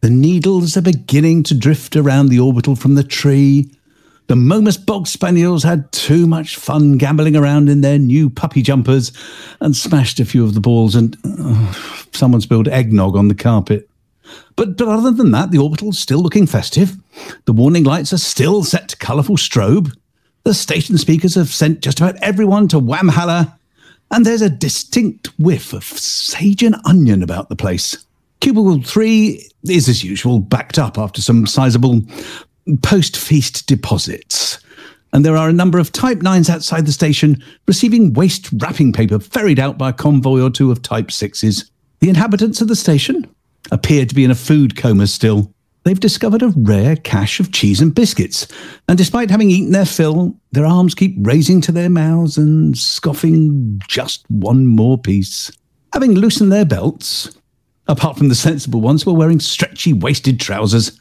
The needles are beginning to drift around the orbital from the tree. The Momus Bog Spaniels had too much fun gambling around in their new puppy jumpers and smashed a few of the balls, and someone spilled eggnog on the carpet. But, but other than that, the orbital's still looking festive. The warning lights are still set to colourful strobe. The station speakers have sent just about everyone to Whamhalla, and there's a distinct whiff of sage and onion about the place. Cubicle 3 is, as usual, backed up after some sizable post feast deposits. And there are a number of Type 9s outside the station receiving waste wrapping paper ferried out by a convoy or two of Type 6s. The inhabitants of the station appear to be in a food coma still. They've discovered a rare cache of cheese and biscuits, and despite having eaten their fill, their arms keep raising to their mouths and scoffing just one more piece. Having loosened their belts, apart from the sensible ones who are wearing stretchy waisted trousers,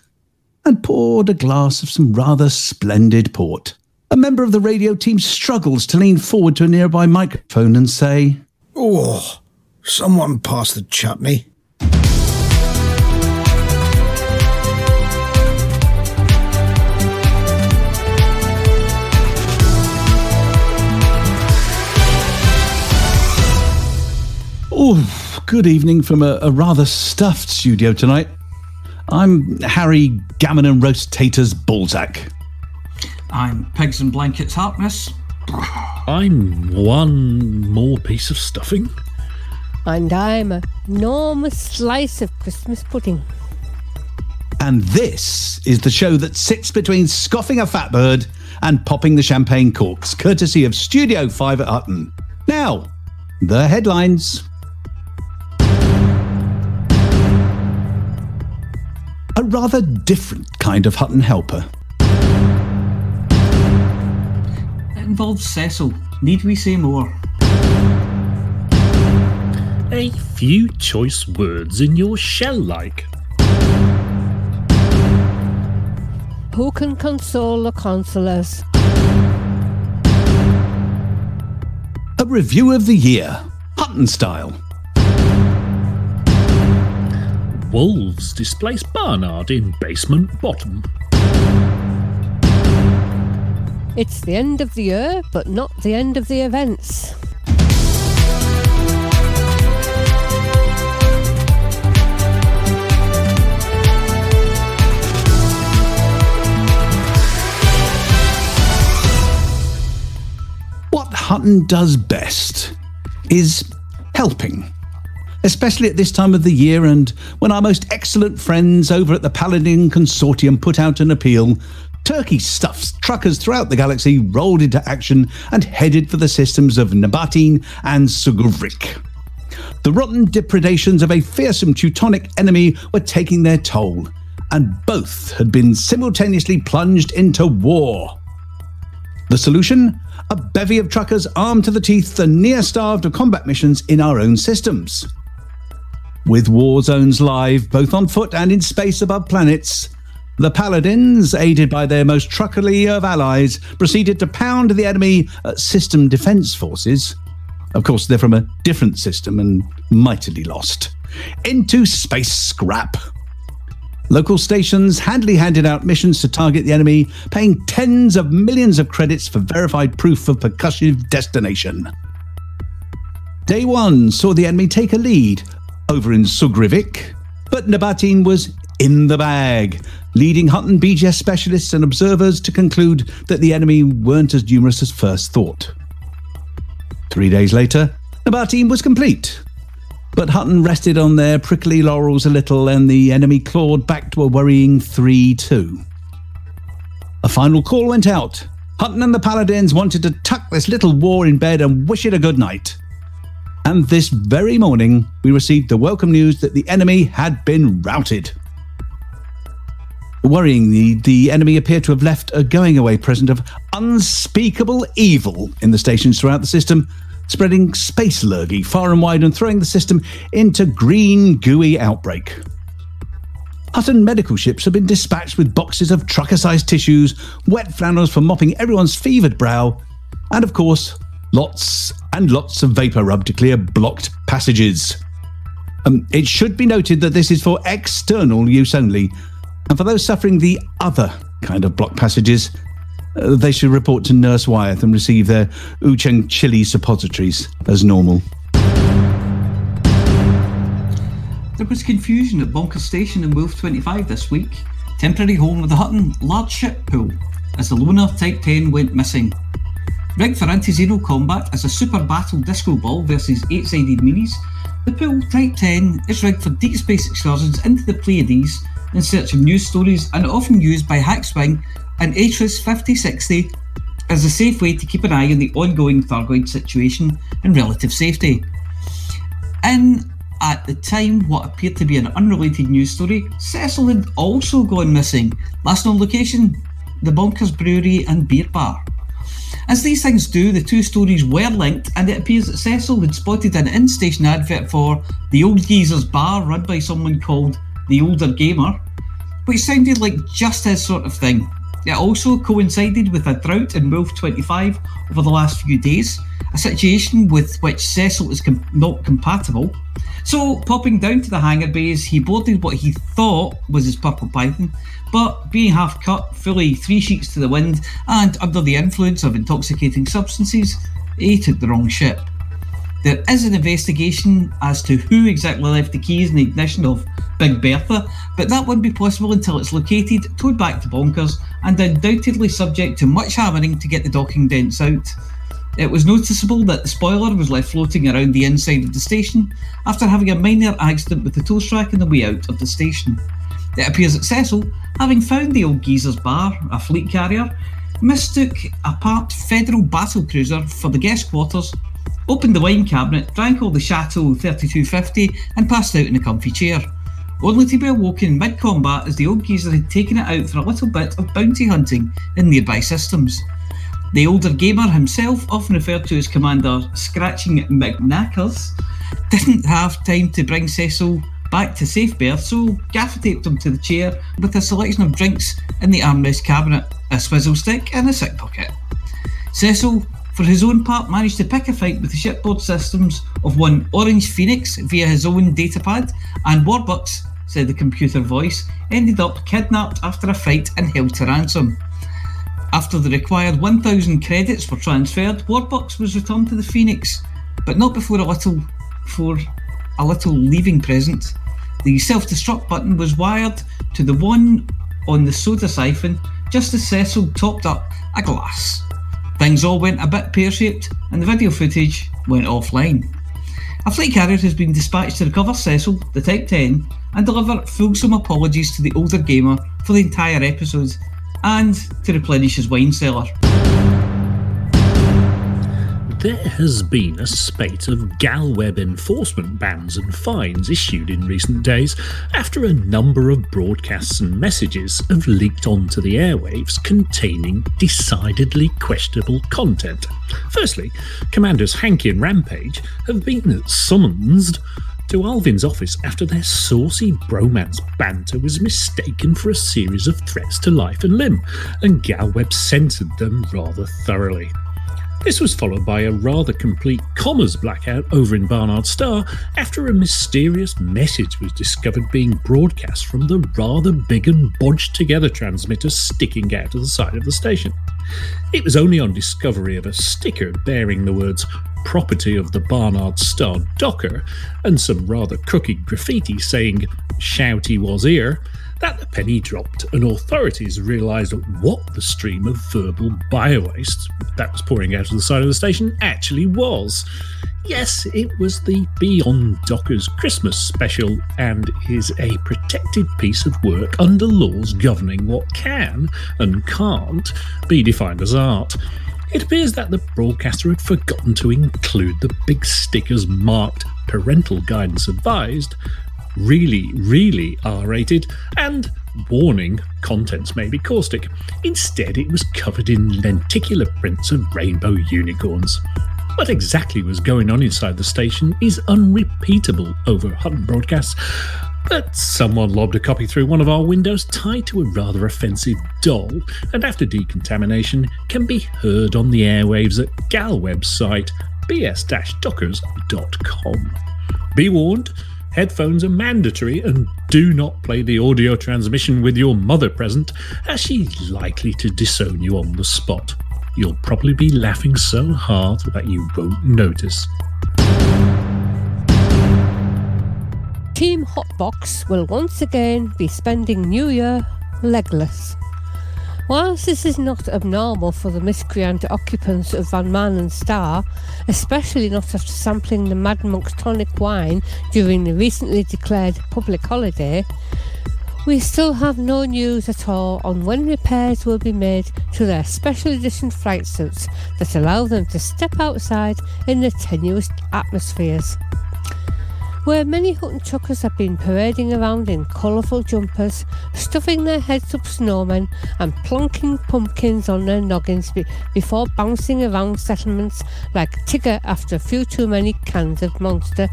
and poured a glass of some rather splendid port. A member of the radio team struggles to lean forward to a nearby microphone and say, Oh, someone pass the chutney. Oh, good evening from a, a rather stuffed studio tonight. I'm Harry Gammon and Roast Taters Balzac. I'm Pegs and Blankets Harkness. I'm one more piece of stuffing. And I'm a enormous slice of Christmas pudding. And this is the show that sits between scoffing a fat bird and popping the champagne corks, courtesy of Studio 5 at Hutton. Now, the headlines. A rather different kind of Hutton helper. It involves Cecil. Need we say more? A few choice words in your shell like. Who can console the consolers? A review of the year, Hutton style. Wolves displace Barnard in basement bottom. It's the end of the year, but not the end of the events. What Hutton does best is helping. Especially at this time of the year and when our most excellent friends over at the Paladin Consortium put out an appeal, turkey stuffs truckers throughout the galaxy rolled into action and headed for the systems of Nabatin and Suguvrik. The rotten depredations of a fearsome Teutonic enemy were taking their toll, and both had been simultaneously plunged into war. The solution? A bevy of truckers armed to the teeth and near starved of combat missions in our own systems. With war zones live, both on foot and in space above planets, the Paladins, aided by their most truckerly of allies, proceeded to pound the enemy system defense forces. Of course, they're from a different system and mightily lost. Into space scrap. Local stations handily handed out missions to target the enemy, paying tens of millions of credits for verified proof of percussive destination. Day one saw the enemy take a lead over in Sugrivik, but Nabatin was in the bag, leading Hutton BGS specialists and observers to conclude that the enemy weren't as numerous as first thought. Three days later, Nabatin was complete, but Hutton rested on their prickly laurels a little and the enemy clawed back to a worrying 3 2. A final call went out. Hutton and the Paladins wanted to tuck this little war in bed and wish it a good night. And this very morning, we received the welcome news that the enemy had been routed. Worryingly, the enemy appeared to have left a going away present of unspeakable evil in the stations throughout the system, spreading space lurgy far and wide and throwing the system into green, gooey outbreak. Hutton medical ships have been dispatched with boxes of trucker sized tissues, wet flannels for mopping everyone's fevered brow, and of course, lots and lots of vapor rub to clear blocked passages. Um, it should be noted that this is for external use only, and for those suffering the other kind of blocked passages, uh, they should report to Nurse Wyeth and receive their Ucheng chili suppositories as normal. There was confusion at Bunker Station in Wolf 25 this week. Temporary home of the Hutton large ship pool as the Lunar Type 10 went missing. Rigged for anti-zero combat as a super battle disco ball versus eight-sided minis, the pool Type 10 is rigged for deep space excursions into the Pleiades in search of news stories and often used by Hackswing and Atris 5060 as a safe way to keep an eye on the ongoing Thargoid situation and relative safety. In at the time what appeared to be an unrelated news story, Cecil had also gone missing. Last known location, the Bunkers Brewery and Beer Bar. As these things do, the two stories were linked, and it appears that Cecil had spotted an in station advert for the Old Geezer's Bar run by someone called the Older Gamer, which sounded like just his sort of thing. It also coincided with a drought in Wolf 25 over the last few days, a situation with which Cecil is com- not compatible. So, popping down to the hangar bays, he boarded what he thought was his Purple Python, but being half cut, fully three sheets to the wind, and under the influence of intoxicating substances, he took the wrong ship. There is an investigation as to who exactly left the keys in the ignition of Big Bertha, but that won't be possible until it's located, towed back to Bonkers, and undoubtedly subject to much hammering to get the docking dents out. It was noticeable that the spoiler was left floating around the inside of the station after having a minor accident with the tow track on the way out of the station. It appears that Cecil, having found the old geezer's bar, a fleet carrier, mistook a parked Federal battle cruiser for the guest quarters, opened the wine cabinet, drank all the Chateau 3250, and passed out in a comfy chair. Only to be awoken mid combat as the old geezer had taken it out for a little bit of bounty hunting in nearby systems. The older gamer himself, often referred to as Commander Scratching McKnackers, didn't have time to bring Cecil back to safe berth, so gaffer taped him to the chair with a selection of drinks in the armrest cabinet, a swizzle stick, and a sick pocket. Cecil, for his own part, managed to pick a fight with the shipboard systems of one Orange Phoenix via his own datapad, and Warbucks, said the computer voice, ended up kidnapped after a fight and held to ransom. After the required 1,000 credits were transferred, Warbucks was returned to the Phoenix, but not before a little for a little leaving present. The self-destruct button was wired to the one on the soda siphon just as Cecil topped up a glass. Things all went a bit pear-shaped and the video footage went offline. A flight carrier has been dispatched to recover Cecil, the Type 10, and deliver fulsome apologies to the older gamer for the entire episode and to replenish his wine cellar. There has been a spate of GalWeb enforcement bans and fines issued in recent days after a number of broadcasts and messages have leaked onto the airwaves containing decidedly questionable content. Firstly, Commanders Hanky and Rampage have been summoned to Alvin's office after their saucy bromance banter was mistaken for a series of threats to life and limb, and Galweb censored them rather thoroughly. This was followed by a rather complete comms blackout over in Barnard Star after a mysterious message was discovered being broadcast from the rather big and bodged together transmitter sticking out of the side of the station. It was only on discovery of a sticker bearing the words property of the Barnard Star Docker and some rather crooked graffiti saying, Shouty was here, that the penny dropped and authorities realised what the stream of verbal biowaste that was pouring out of the side of the station actually was. Yes, it was the Beyond Dockers Christmas special and is a protected piece of work under laws governing what can and can't be defined as art. It appears that the broadcaster had forgotten to include the big stickers marked parental guidance advised, really, really R rated, and warning contents may be caustic. Instead, it was covered in lenticular prints of rainbow unicorns. What exactly was going on inside the station is unrepeatable over Hutton broadcasts, but someone lobbed a copy through one of our windows tied to a rather offensive doll, and after decontamination can be heard on the airwaves at Gal website bs-dockers.com. Be warned, Headphones are mandatory and do not play the audio transmission with your mother present, as she's likely to disown you on the spot. You'll probably be laughing so hard that you won't notice. Team Hotbox will once again be spending New Year legless. Whilst this is not abnormal for the miscreant occupants of Van Maanen Star, especially not after sampling the Mad Monk's tonic wine during the recently declared public holiday, we still have no news at all on when repairs will be made to their special edition flight suits that allow them to step outside in the tenuous atmospheres where many Hutton truckers have been parading around in colourful jumpers, stuffing their heads up snowmen and plonking pumpkins on their noggins be- before bouncing around settlements like Tigger after a few too many cans of Monster.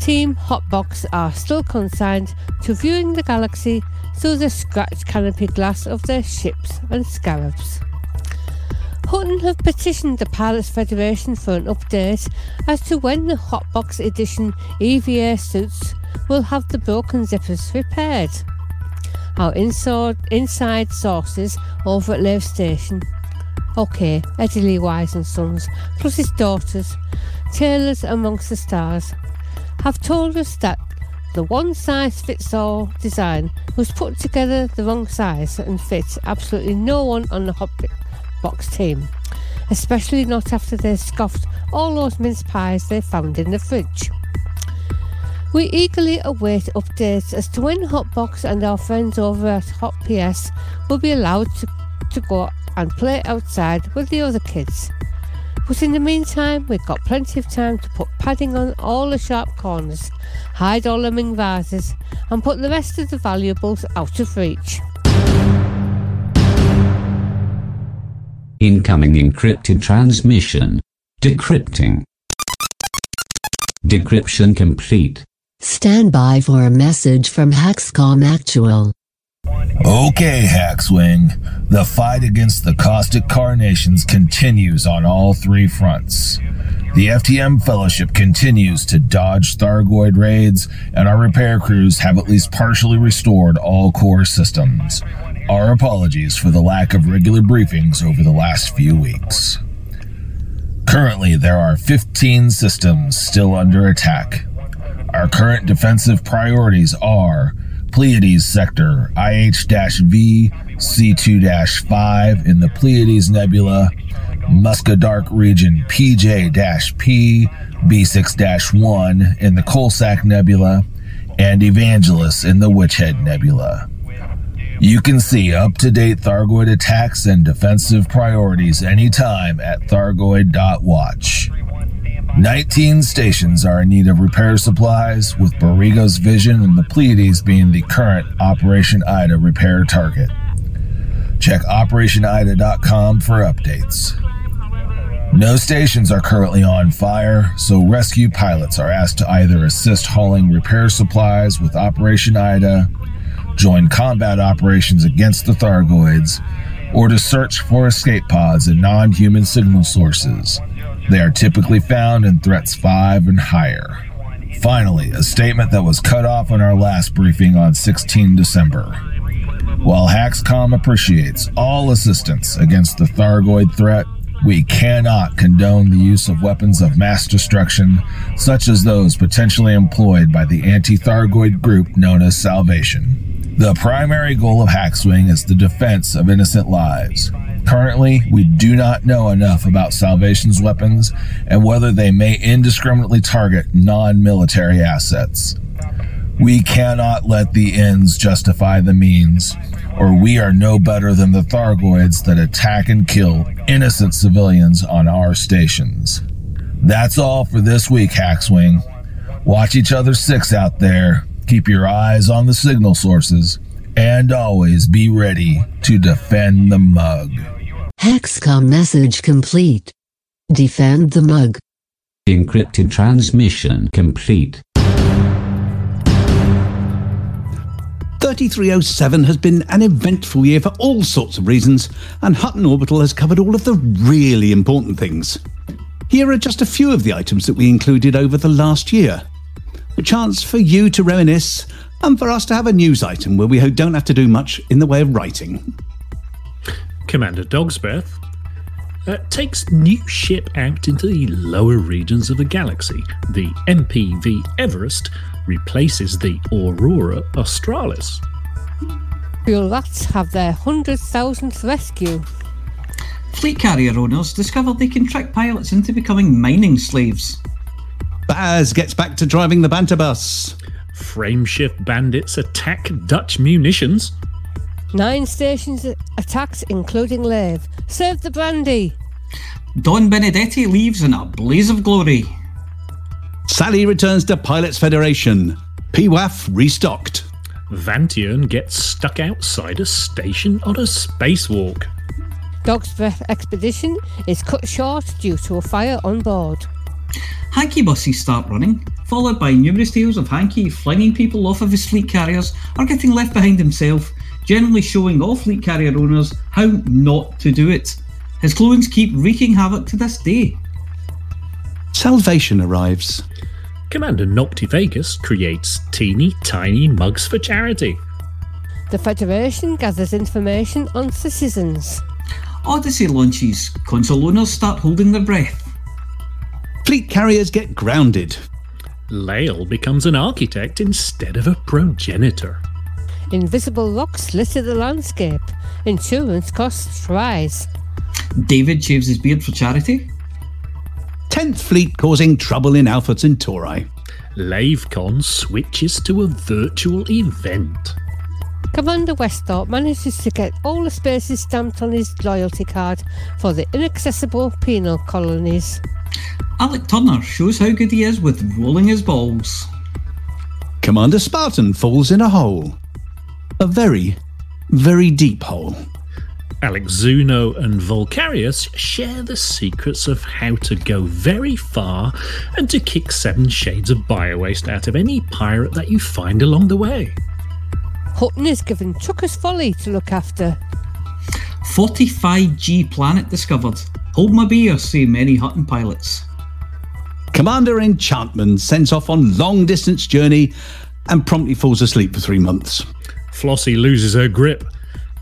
Team Hotbox are still consigned to viewing the galaxy through the scratched canopy glass of their ships and scarabs. Hutton have petitioned the Pilots Federation for an update as to when the Hotbox Edition EVA suits will have the broken zippers repaired. Our inside, inside sources over at Lave Station, okay, Eddie Lee Wise and Sons, plus his daughters, tailors amongst the stars, have told us that the one size fits all design was put together the wrong size and fits absolutely no one on the Hot box team, especially not after they scoffed all those mince pies they found in the fridge. We eagerly await updates as to when Hotbox and our friends over at Hot PS will be allowed to, to go and play outside with the other kids. But in the meantime, we've got plenty of time to put padding on all the sharp corners, hide all the Ming vases, and put the rest of the valuables out of reach. Incoming encrypted transmission. Decrypting. Decryption complete. Stand by for a message from Haxcom Actual. Okay, Hackswing. The fight against the caustic carnations continues on all three fronts. The FTM Fellowship continues to dodge Thargoid raids, and our repair crews have at least partially restored all core systems. Our apologies for the lack of regular briefings over the last few weeks. Currently, there are 15 systems still under attack. Our current defensive priorities are Pleiades Sector IH V C2 5 in the Pleiades Nebula, Musca Dark Region PJ P B6 1 in the Coalsack Nebula, and Evangelus in the Witchhead Nebula. You can see up to date Thargoid attacks and defensive priorities anytime at Thargoid.watch. 19 stations are in need of repair supplies, with Borrego's Vision and the Pleiades being the current Operation Ida repair target. Check OperationIda.com for updates. No stations are currently on fire, so rescue pilots are asked to either assist hauling repair supplies with Operation Ida, join combat operations against the Thargoids, or to search for escape pods and non human signal sources. They are typically found in threats 5 and higher. Finally, a statement that was cut off in our last briefing on 16 December. While Haxcom appreciates all assistance against the Thargoid threat, we cannot condone the use of weapons of mass destruction, such as those potentially employed by the anti Thargoid group known as Salvation. The primary goal of Hackswing is the defense of innocent lives. Currently, we do not know enough about Salvation's weapons and whether they may indiscriminately target non military assets. We cannot let the ends justify the means, or we are no better than the Thargoids that attack and kill innocent civilians on our stations. That's all for this week, Hackswing. Watch each other six out there, keep your eyes on the signal sources, and always be ready to defend the mug. Haxcom message complete. Defend the mug. Encrypted transmission complete. 3307 has been an eventful year for all sorts of reasons, and Hutton Orbital has covered all of the really important things. Here are just a few of the items that we included over the last year. A chance for you to reminisce and for us to have a news item where we don't have to do much in the way of writing. Commander Dogsbreath uh, takes new ship out into the lower regions of the galaxy. The MPV Everest replaces the Aurora Australis. Fuel rats have their 100,000th rescue. Fleet carrier owners discovered they can trick pilots into becoming mining slaves. Baz gets back to driving the banter bus. Frameshift bandits attack Dutch munitions. Nine stations attacks, including Lave. Serve the brandy. Don Benedetti leaves in a blaze of glory. Sally returns to Pilots Federation. PWAF restocked. Vantian gets stuck outside a station on a spacewalk. Dog's Breath expedition is cut short due to a fire on board. Hanky buses start running, followed by numerous tales of Hanky flinging people off of his fleet carriers or getting left behind himself, generally showing all fleet carrier owners how not to do it. His clones keep wreaking havoc to this day. Salvation arrives. Commander Noctivegas creates teeny tiny mugs for charity. The Federation gathers information on citizens. Odyssey launches. Console owners start holding their breath. Fleet carriers get grounded. Lael becomes an architect instead of a progenitor. Invisible rocks litter the landscape. Insurance costs rise. David shaves his beard for charity. 10th Fleet causing trouble in Alpha Centauri. LaveCon switches to a virtual event. Commander Westhorpe manages to get all the spaces stamped on his loyalty card for the inaccessible penal colonies. Alec Turner shows how good he is with rolling his balls. Commander Spartan falls in a hole. A very, very deep hole. Alex Zuno and Volcarius share the secrets of how to go very far and to kick seven shades of biowaste out of any pirate that you find along the way. Hutton is given Trucker's Folly to look after. 45G planet discovered. Hold my beer, say many Hutton pilots. Commander Enchantment sends off on long distance journey and promptly falls asleep for three months. Flossie loses her grip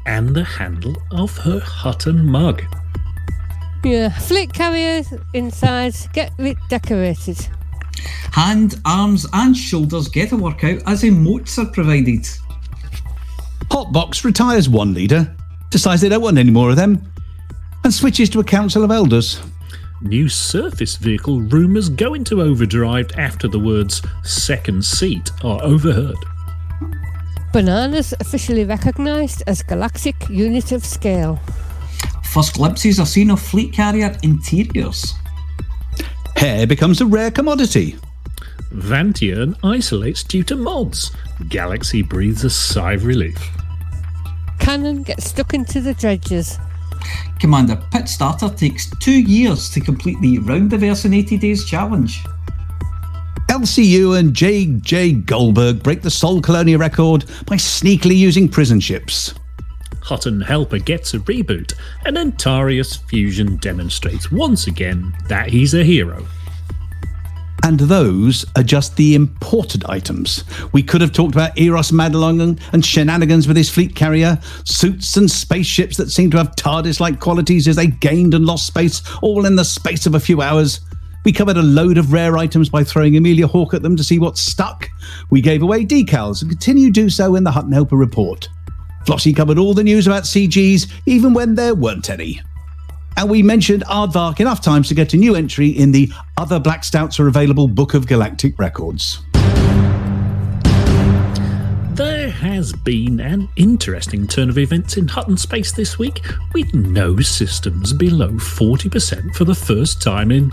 and the handle of her Hutton mug. Yeah, fleet carriers inside get redecorated. Hand, arms, and shoulders get a workout as emotes are provided. Hotbox retires one leader, decides they don't want any more of them, and switches to a council of elders. New surface vehicle rumours go into overdrive after the words second seat are overheard. Bananas officially recognised as galactic unit of scale. First glimpses are seen of fleet carrier interiors. Hair becomes a rare commodity. Vantian isolates due to mods. Galaxy breathes a sigh of relief. Cannon gets stuck into the dredges. Commander Pit Starter takes two years to complete the Roundiverse in 80 Days challenge. LCU and J.J. Goldberg break the Sol Colonia record by sneakily using prison ships. Hutton Helper gets a reboot, and Antarius Fusion demonstrates once again that he's a hero. And those are just the imported items. We could have talked about Eros Madalong and shenanigans with his fleet carrier, suits and spaceships that seem to have TARDIS like qualities as they gained and lost space all in the space of a few hours. We covered a load of rare items by throwing Amelia Hawke at them to see what stuck. We gave away decals and continue to do so in the Hutton Helper report. Flossie covered all the news about CGs, even when there weren't any. And we mentioned Aardvark enough times to get a new entry in the Other Black Stouts Are Available Book of Galactic Records. There has been an interesting turn of events in Hutton space this week, with no systems below 40% for the first time in,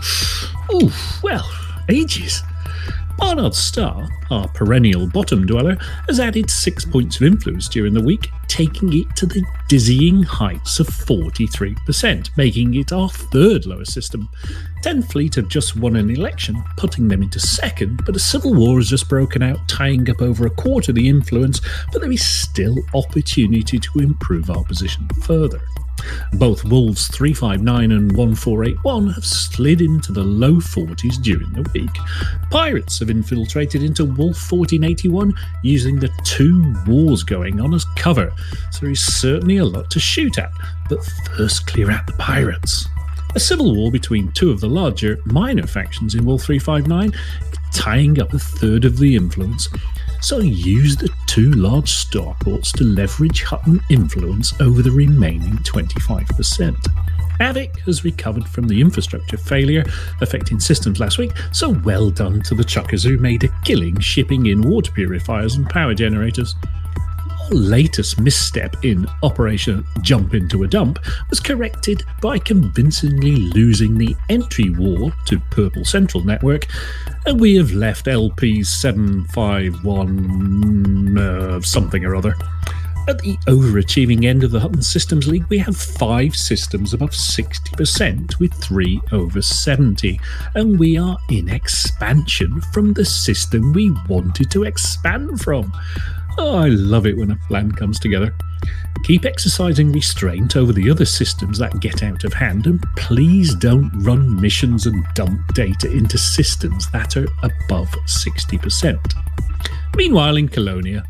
ooh, well, ages. Barnard Star, our perennial bottom dweller, has added six points of influence during the week, taking it to the dizzying heights of 43%, making it our third lowest system. 10th Fleet have just won an election, putting them into second, but a civil war has just broken out, tying up over a quarter of the influence, but there is still opportunity to improve our position further. Both Wolves 359 and 1481 have slid into the low 40s during the week. Pirates have infiltrated into Wolf 1481 using the two wars going on as cover, so there is certainly a lot to shoot at, but first clear out the pirates. A civil war between two of the larger, minor factions in Wolf 359 tying up a third of the influence, so use the two large starports to leverage Hutton influence over the remaining 25%. Avik has recovered from the infrastructure failure affecting systems last week, so well done to the chuckers who made a killing shipping in water purifiers and power generators. Latest misstep in Operation Jump into a Dump was corrected by convincingly losing the entry war to Purple Central Network, and we have left LP 751 uh, something or other. At the overachieving end of the Hutton Systems League, we have five systems above 60%, with three over 70, and we are in expansion from the system we wanted to expand from. Oh, I love it when a plan comes together. Keep exercising restraint over the other systems that get out of hand, and please don't run missions and dump data into systems that are above 60%. Meanwhile, in Colonia,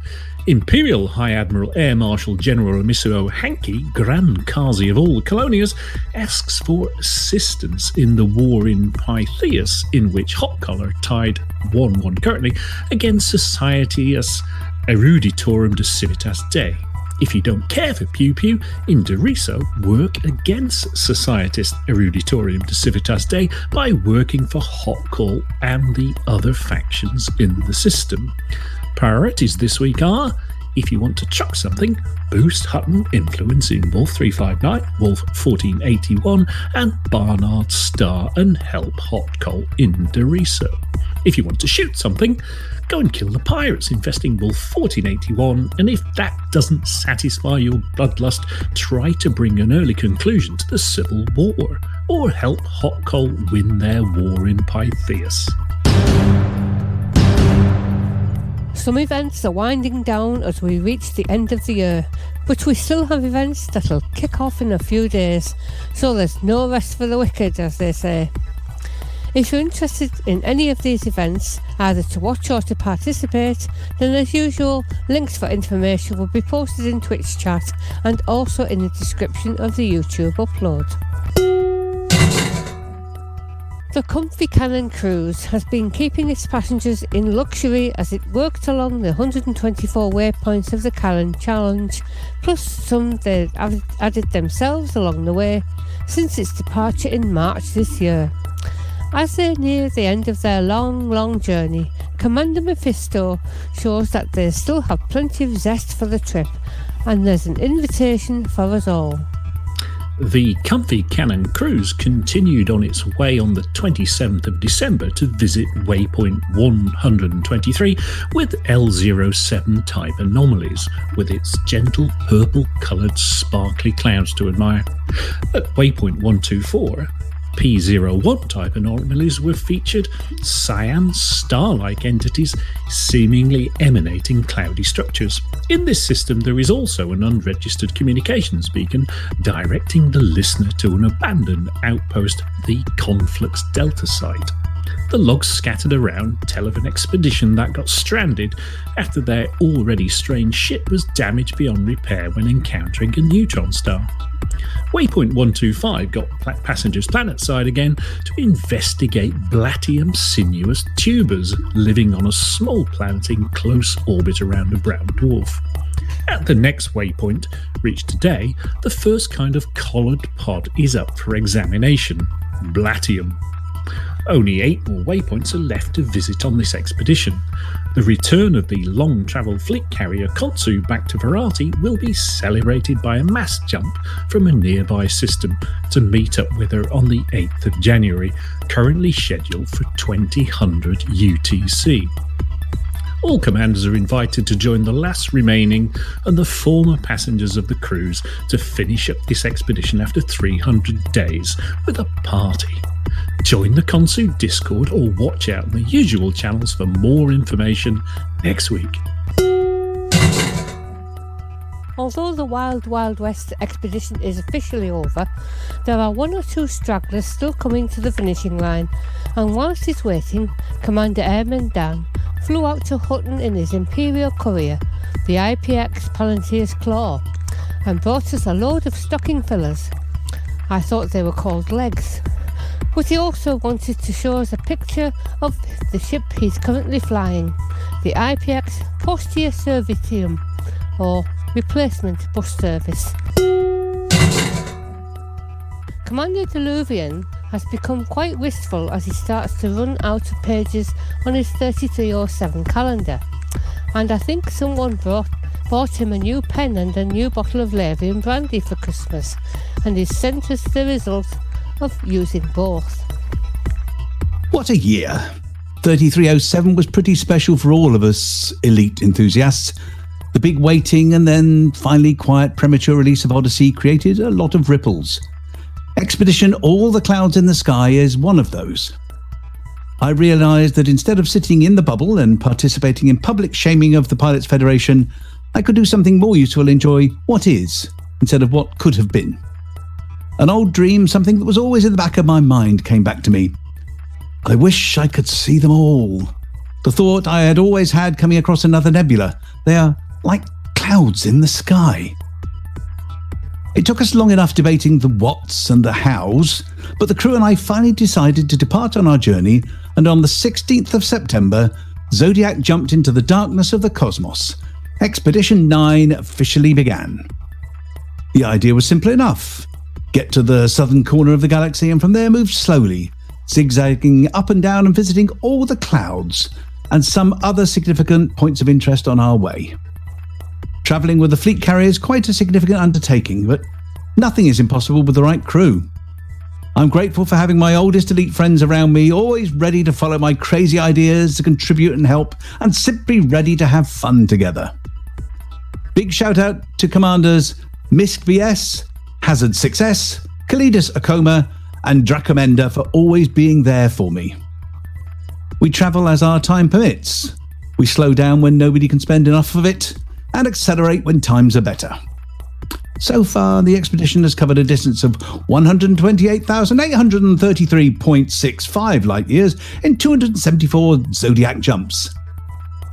Imperial High Admiral Air Marshal General Misuo Hankey, Grand Kazi of all the Colonias, asks for assistance in the war in Pythias, in which Hot Collar tied 1 1 currently against Societas Eruditorum de Civitas Dei. If you don't care for Pew Pew, in Doriso, work against Societas Eruditorum de Civitas Dei by working for Hot Call and the other factions in the system. Priorities this week are if you want to chuck something, boost Hutton influence in Wolf 359, Wolf 1481, and Barnard Star and help Hot Coal in Doriso. If you want to shoot something, go and kill the pirates infesting Wolf 1481, and if that doesn't satisfy your bloodlust, try to bring an early conclusion to the Civil War, or help Hot Coal win their war in Pythias. Some events are winding down as we reach the end of the year, but we still have events that'll kick off in a few days, so there's no rest for the wicked, as they say. If you're interested in any of these events, either to watch or to participate, then as usual, links for information will be posted in Twitch chat and also in the description of the YouTube upload. The Comfy Cannon cruise has been keeping its passengers in luxury as it worked along the 124 waypoints of the Callan Challenge, plus some added, added themselves along the way since its departure in March this year. As they near the end of their long, long journey, Commander Mephisto shows that they still have plenty of zest for the trip, and there's an invitation for us all. The Comfy Cannon cruise continued on its way on the 27th of December to visit waypoint 123 with L07 type anomalies, with its gentle purple coloured sparkly clouds to admire. At waypoint 124, P01 type anomalies were featured cyan star like entities seemingly emanating cloudy structures. In this system, there is also an unregistered communications beacon directing the listener to an abandoned outpost, the Conflux Delta site. The logs scattered around tell of an expedition that got stranded after their already strange ship was damaged beyond repair when encountering a neutron star. Waypoint 125 got passengers planet side again to investigate Blatium sinuous tubers living on a small planet in close orbit around a brown dwarf. At the next waypoint, reached today, the first kind of collared pod is up for examination Blatium. Only eight more waypoints are left to visit on this expedition. The return of the long travel fleet carrier Kotsu back to Verati will be celebrated by a mass jump from a nearby system to meet up with her on the 8th of January, currently scheduled for 2000 UTC. All commanders are invited to join the last remaining and the former passengers of the cruise to finish up this expedition after 300 days with a party. Join the Konsu Discord or watch out the usual channels for more information next week. Although the Wild Wild West expedition is officially over, there are one or two stragglers still coming to the finishing line, and whilst he's waiting, Commander Airman Dan flew out to Hutton in his Imperial Courier, the IPX Palantir's Claw, and brought us a load of stocking fillers. I thought they were called legs. But he also wanted to show us a picture of the ship he's currently flying, the IPX Postia Servitium, or Replacement Bus Service. Commander Deluvian has become quite wistful as he starts to run out of pages on his 3307 calendar. And I think someone brought, bought him a new pen and a new bottle of Lavian brandy for Christmas, and he's sent us the result of using both. What a year! 3307 was pretty special for all of us elite enthusiasts. The big waiting and then finally quiet premature release of Odyssey created a lot of ripples. Expedition All the Clouds in the Sky is one of those. I realised that instead of sitting in the bubble and participating in public shaming of the Pilots Federation, I could do something more useful enjoy what is instead of what could have been. An old dream, something that was always in the back of my mind, came back to me. I wish I could see them all. The thought I had always had coming across another nebula. They are like clouds in the sky. It took us long enough debating the whats and the hows, but the crew and I finally decided to depart on our journey, and on the 16th of September, Zodiac jumped into the darkness of the cosmos. Expedition 9 officially began. The idea was simple enough get to the southern corner of the galaxy and from there move slowly, zigzagging up and down and visiting all the clouds and some other significant points of interest on our way. Travelling with a fleet carrier is quite a significant undertaking, but nothing is impossible with the right crew. I'm grateful for having my oldest elite friends around me, always ready to follow my crazy ideas, to contribute and help, and simply ready to have fun together. Big shout out to Commanders Misk BS, Hazard Success, Kalidus Akoma, and Dracomenda for always being there for me. We travel as our time permits. We slow down when nobody can spend enough of it, and accelerate when times are better. So far, the expedition has covered a distance of 128,833.65 light years in 274 zodiac jumps.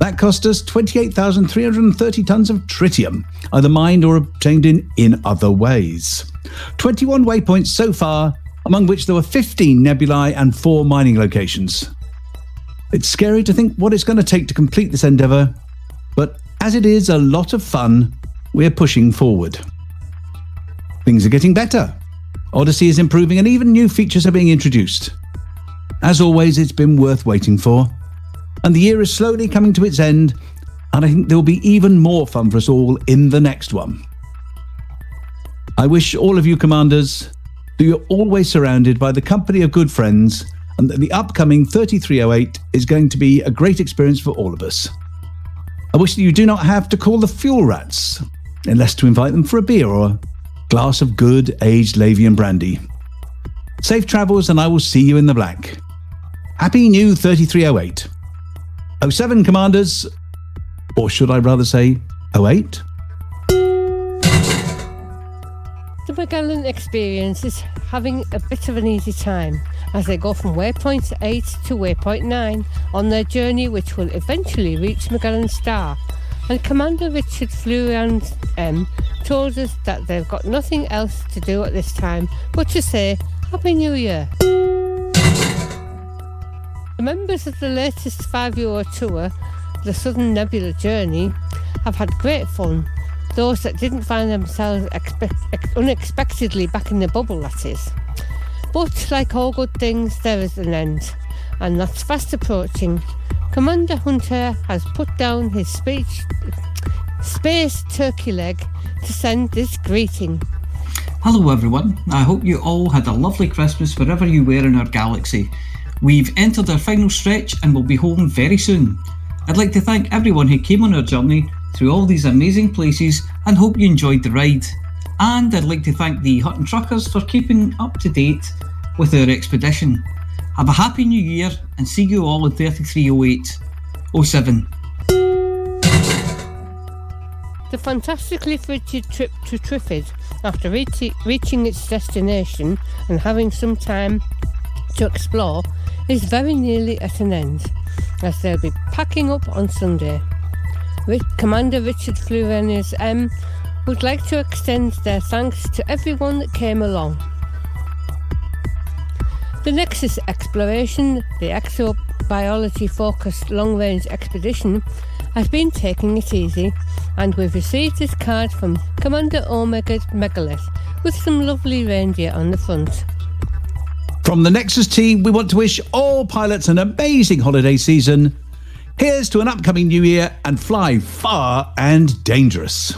That cost us 28,330 tons of tritium, either mined or obtained in, in other ways. 21 waypoints so far, among which there were 15 nebulae and 4 mining locations. It's scary to think what it's going to take to complete this endeavour, but as it is a lot of fun, we're pushing forward. Things are getting better. Odyssey is improving and even new features are being introduced. As always, it's been worth waiting for. And the year is slowly coming to its end, and I think there will be even more fun for us all in the next one. I wish all of you commanders that you're always surrounded by the company of good friends and that the upcoming 3308 is going to be a great experience for all of us. I wish that you do not have to call the fuel rats, unless to invite them for a beer or a glass of good aged Lavian brandy. Safe travels, and I will see you in the black. Happy new 3308. 07 commanders, or should I rather say 08? The Magellan experience is having a bit of an easy time as they go from waypoint 8 to waypoint 9 on their journey which will eventually reach Magellan Star. And Commander Richard Flurian M told us that they've got nothing else to do at this time but to say Happy New Year. The members of the latest five euro tour, the Southern Nebula Journey, have had great fun those that didn't find themselves expect, unexpectedly back in the bubble, that is. But like all good things, there is an end, and that's fast approaching. Commander Hunter has put down his speech, space turkey leg to send this greeting. Hello, everyone. I hope you all had a lovely Christmas wherever you were in our galaxy. We've entered our final stretch and will be home very soon. I'd like to thank everyone who came on our journey through all these amazing places and hope you enjoyed the ride. And I'd like to thank the Hutton Truckers for keeping up to date with our expedition. Have a happy new year and see you all in 3308 07. The fantastically frigid trip to Trifid, after reaching its destination and having some time to explore, is very nearly at an end. as they'll be packing up on Sunday. Commander Richard Flurenius M um, would like to extend their thanks to everyone that came along. The Nexus exploration, the exobiology focused long range expedition, has been taking it easy, and we've received this card from Commander Omega Megalith with some lovely reindeer on the front. From the Nexus team, we want to wish all pilots an amazing holiday season. Here's to an upcoming new year and fly far and dangerous.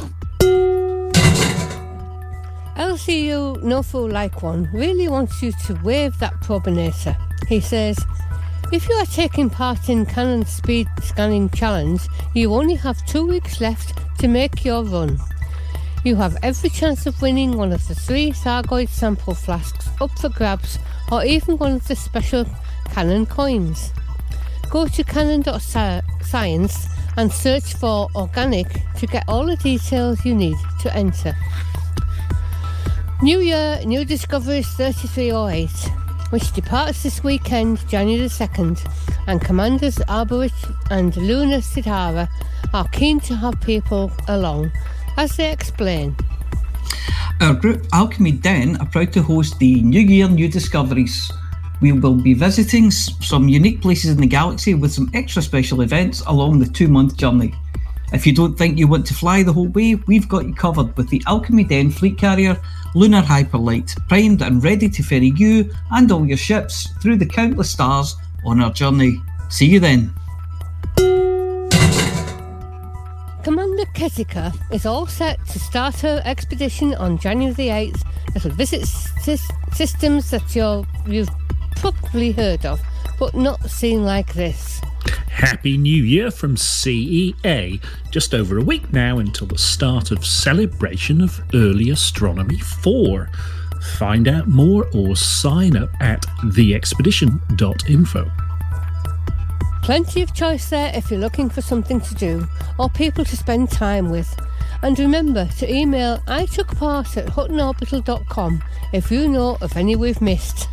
LCU No Fool Like One really wants you to wave that probinator. He says, if you are taking part in Canonn Speed Scanning Challenge, you only have two weeks left to make your run. You have every chance of winning one of the three Thargoid sample flasks up for grabs or even one of the special Canonn coins. Go to canonn.science and search for organic to get all the details you need to enter. New Year, New Discoveries 3308, which departs this weekend, January the 2nd, and Commanders Arborich and Luna Sidhara are keen to have people along, as they explain. Our group Alchemy Den are proud to host the New Year New Discoveries. We will be visiting some unique places in the galaxy with some extra special events along the two month journey. If you don't think you want to fly the whole way, we've got you covered with the Alchemy Den fleet carrier, Lunar Hyperlight, primed and ready to ferry you and all your ships through the countless stars on our journey. See you then. Commander Ketika is all set to start her expedition on January the 8th that'll visit sys- systems that you've probably heard of, but not seen like this. Happy New Year from CEA. Just over a week now until the start of celebration of Early Astronomy 4. Find out more or sign up at theexpedition.info. Plenty of choice there if you're looking for something to do or people to spend time with. And remember to email I took part at huttonorbital.com if you know of any we've missed.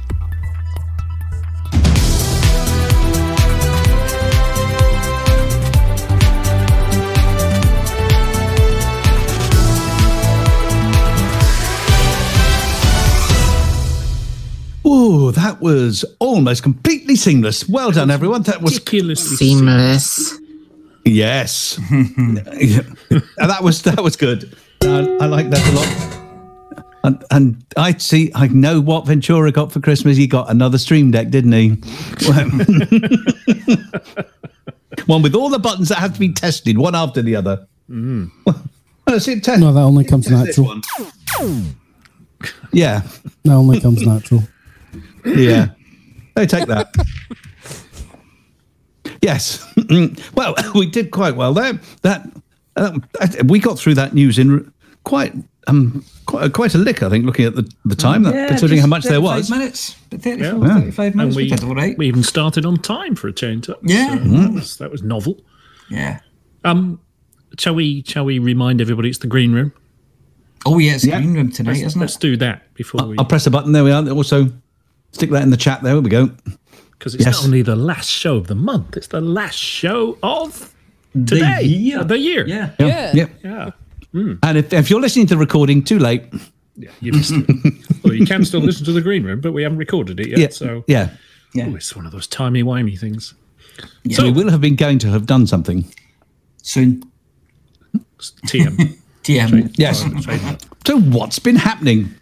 Ooh, that was almost completely seamless. Well done, everyone. That was Ridiculously Seamless. yes. Yeah. That was that was good. I, I like that a lot. And, and I see. I know what Ventura got for Christmas. He got another Stream Deck, didn't he? one with all the buttons that have to be tested, one after the other. Mm. Well, see, test, No, that only comes natural. Yeah, That only comes natural. Yeah. They take that. yes. well, we did quite well there. That uh, we got through that news in quite um quite, quite a lick, I think, looking at the, the time, that, considering how much there was. minutes. But 34, Yeah. 35 And minutes. we we, did all right. we even started on time for a change. That was, Yeah. uh, that, was, that was novel. yeah. Um, shall we? Shall we remind everybody it's the green room? Oh, yeah, it's Yeah. green room tonight, Let's, isn't it? let's do that before we, I'll press a button. There we are. Also, stick that in the chat. There we go. because it's yes. not only the last show of the month; it's the last show of today, year. uh, the year. Yeah. Yeah. Yeah. yeah. And if, if you're listening to the recording, too late. Yeah, you missed it. well, you can still listen to the green room, but we haven't recorded it yet. Yeah. So yeah. Yeah. Ooh, it's one of those timey wimey things. So we will have been going to have done something. Soon. TM. TM. Yes. So what's been happening?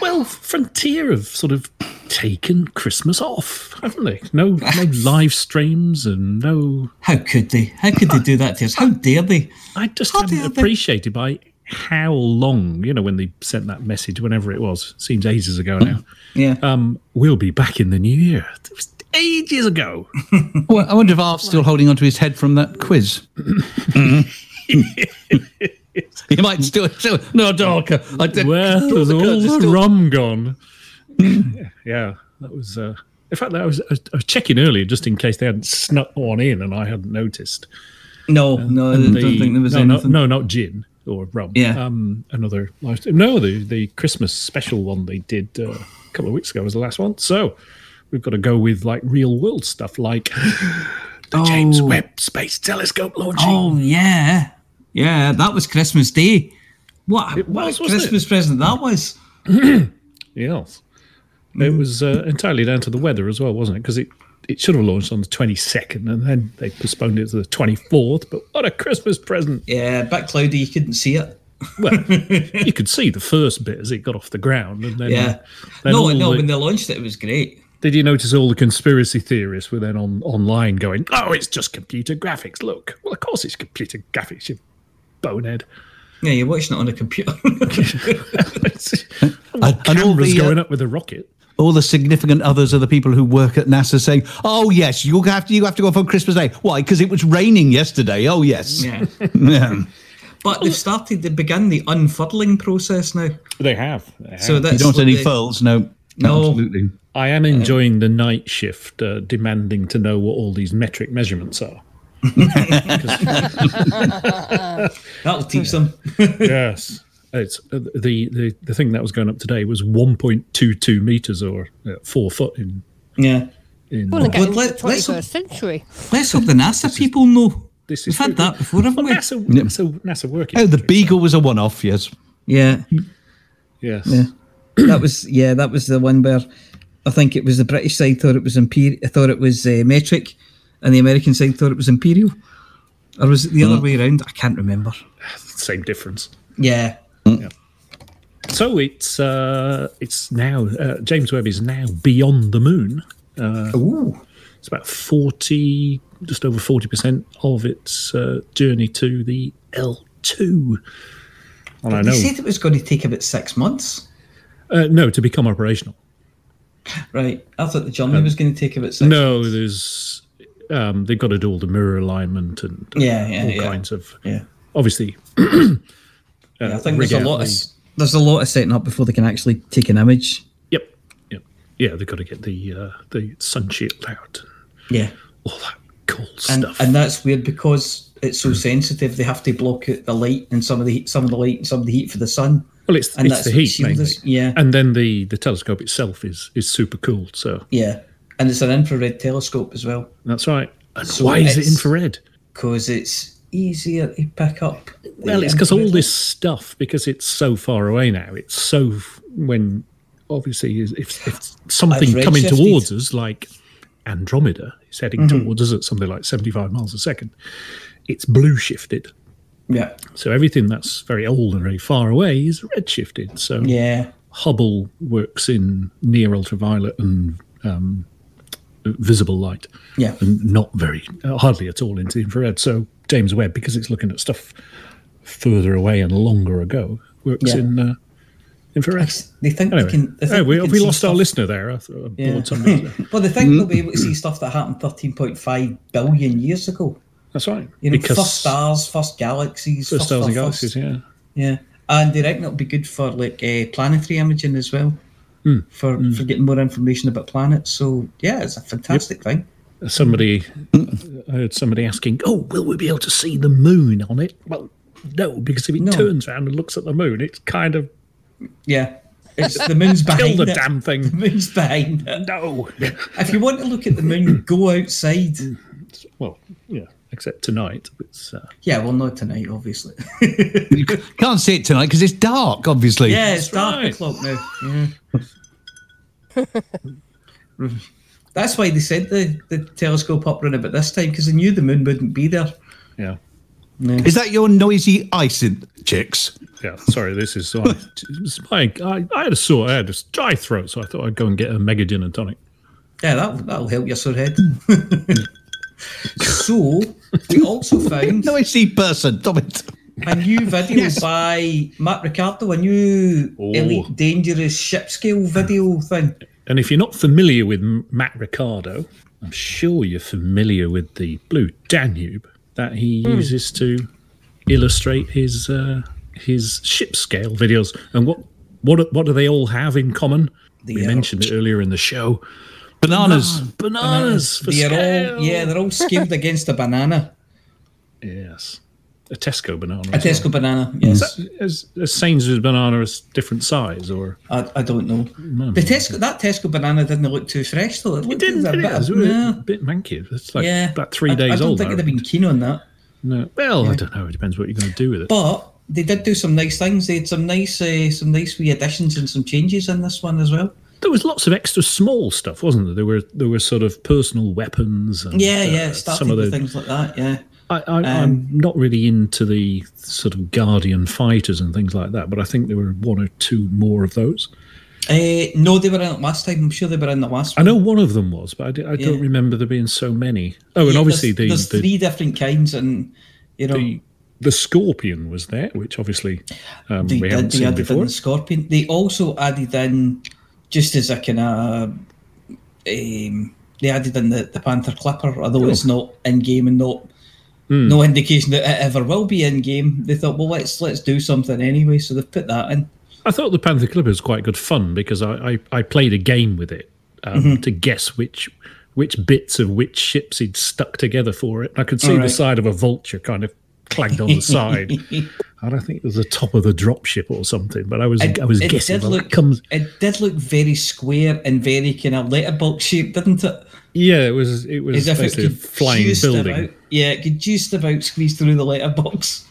Well, Frontier have sort of taken Christmas off, haven't they? No, no live streams and no. How could they? How could they do that to us? How dare they? I just How haven't dare they? appreciated by how long, you know, when they sent that message, whenever it was, seems ages ago now. Yeah. Um, we'll be back in the new year. It was ages ago. Well, I wonder if Arf's still holding onto his head from that quiz. he might still, still no darker. I did- Well, draw there's the all curtains the still- rum gone. yeah, that was. Uh, in fact, I was, I was checking earlier just in case they hadn't snuck one in and I hadn't noticed. No, no, I And don't the- think there was no, no, anything. no, not gin or rum. Yeah. Um, another. No, the the Christmas special one they did uh, a couple of weeks ago was the last one. So we've got to go with like real world stuff, like The James Oh. Webb Space Telescope launching. Oh yeah, yeah. That was Christmas Day. What, It what was, a wasn't it? Christmas present that was? Yes. It was uh, entirely down to the weather as well, wasn't it? Because it, it should have launched on the 22nd and then they postponed it to the 24th. But what a Christmas present. Yeah, a bit cloudy. You couldn't see it. Well, you could see the first bit as it got off the ground. And then, Yeah. then no, no. the- When they launched it, it was great. Did you notice all the conspiracy theorists were then on online going, oh, it's just computer graphics. Look. Well, of course it's computer graphics, you bonehead. Yeah, you're watching it on a computer. And- and all Cameras the, going up with a rocket. all the significant others are the people who work at NASA saying, "Oh yes, you have to you have to go off on Christmas Day. Why? Because it was raining yesterday. Oh yes, yeah. Yeah. But they've started. They began the unfurling process now. They have. They have. So that's You don't what want any they- furls? No, No. absolutely. I am enjoying the night shift, uh, demanding to know what all these metric measurements are. That'll teach them. yes, it's uh, the, the the thing that was going up today was 1.22 meters or uh, four foot in yeah. in. Want to get Well, let- the let's- 21st century. Let's hope the NASA people know. this We've is had that before, haven't Well, we? NASA, NASA, NASA working. Oh, the Beagle was a one-off. Yes. Yeah. yes. Yeah. that was yeah. That was the one where I think it was the British side thought it was imperial. I thought it was uh, metric, and the American side thought it was imperial. Or was it the other way around? I can't remember. Same difference. Yeah. Yeah. So it's uh, it's now uh, James Webb is now beyond the moon. Ooh. It's about forty, just over forty percent of its uh, journey to the L two. And I They know, said it was going to take about six months. uh, no, to become operational. Right. I thought the journey was going to take about six. No, there's um, they've got to do all the mirror alignment and uh, Yeah, yeah, all yeah. kinds of Yeah. obviously. Yeah, I think there's a lot of there's a lot of setting up before they can actually take an image. Yep, yep, yeah. They've got to get the uh, the sun shield out, Yeah. all that cool And stuff. and that's weird because it's so sensitive. They have to block out the light and some of the heat, some of the light and some of the heat for the sun. well, it's and it's that's the heat mainly, yeah. and then the the telescope itself is is super cool. So Yeah. And it's an infrared telescope as well that's right. And So why is it infrared? because it's easier to pick up. Well, it's because all this stuff, because it's so far away now, it's so when obviously if, if something coming towards us, like Andromeda is heading Mm-hmm. towards us at something like 75 miles a second, it's blue shifted. Yeah. So everything that's very old and very far away is red shifted. So Yeah. Hubble works in near ultraviolet and um, visible light Yeah. and not very, hardly at all into infrared. So James Webb, because it's looking at stuff further away and longer ago, works Yeah. in uh, infrared. They think Anyway, they can. They think we, they can we see lost our listener there. I thought Yeah. bored somebody there. Well, they think they'll be able to see stuff that happened 13.5 billion years ago. That's right. You know, because first stars, first galaxies, first stars and first- galaxies, yeah. Yeah, and they reckon it'll be good for like uh, planetary imaging as well, Hmm. for for getting more information about planets. So yeah, it's a fantastic thing. Somebody, I heard somebody asking, "Oh, will we be able to see the moon on it?" Well, no, because if it No. turns around and looks at the moon, it's kind of Yeah, it's the moon's kill behind the it. damn The thing. moon's behind it. No. If you want to look at the moon, go outside. well, yeah, except tonight. It's uh, Yeah, well, not tonight, obviously. You can't see it tonight because it's dark. Obviously. yeah, it's dark right. o'clock now. Yeah. That's why they sent the, the telescope up around about this time because they knew the moon wouldn't be there. yeah, Is that your noisy icing, chicks? yeah. Sorry, this is I, my, I, I had a sore, I had a dry throat, so I thought I'd go and get a mega gin and tonic. Yeah, that, that'll help your sore head. so, we also found Noisy person. Stop it. A new video Yes. by Matt Ricardo, a new Oh. Elite Dangerous ship scale video thing. And if you're not familiar with Matt Ricardo, I'm sure you're familiar with the Blue Danube that he Hmm. uses to illustrate his uh, his ship scale videos. And what what what do they all have in common? we are- mentioned it earlier in the show. Bananas. Bananas for They're all yeah, they're all scaled against a banana. yes. A Tesco banana. A Tesco banana, yes. Is, is Sainsbury's banana a different size, or I, I don't know. The Tesco that Tesco banana didn't look too fresh though. It, it didn't? a It bit, is, of- was no. a bit manky. It's like yeah, about three days I don't old. think I'd have been keen on that. No. Well, I don't know. It depends what you're going to do with it. But they did do some nice things. They had some nice, uh, some nice wee additions and some changes in this one as well. There was lots of extra small stuff, wasn't there? There were there were sort of personal weapons and Yeah, uh, yeah. Started some of the. things like that. Yeah. I, I, I'm not really into the sort of Guardian fighters and things like that, but I think there were one or two more of those. Uh, no, they were in it last time. I'm sure they were in the last I one. know one of them was, but I, I don't remember there being so many. Oh, and Yeah, obviously there's, the there's the, three different kinds, and you know the the scorpion was there, which obviously um, they we did. haven't They seen added in before. the scorpion. They also added in just as a kind of um, they added in the, the panther clipper, although Oh. it's not in game and not Hmm. no indication that it ever will be in game. They thought, well, let's let's do something anyway, so they've put that in. I thought the Panther Clipper was quite good fun because I, I, I played a game with it um, Mhm. to guess which which bits of which ships he'd stuck together for it. And I could see the side of a vulture kind of clagged on the side. and I don't think it was the top of the dropship or something, but I was It- I was it guessing. did look comes, it did look very square and very kind of letterbox shaped, didn't it? Yeah, it was it was As if it basically a could flying building. about yeah, it could just about squeeze through the letterbox.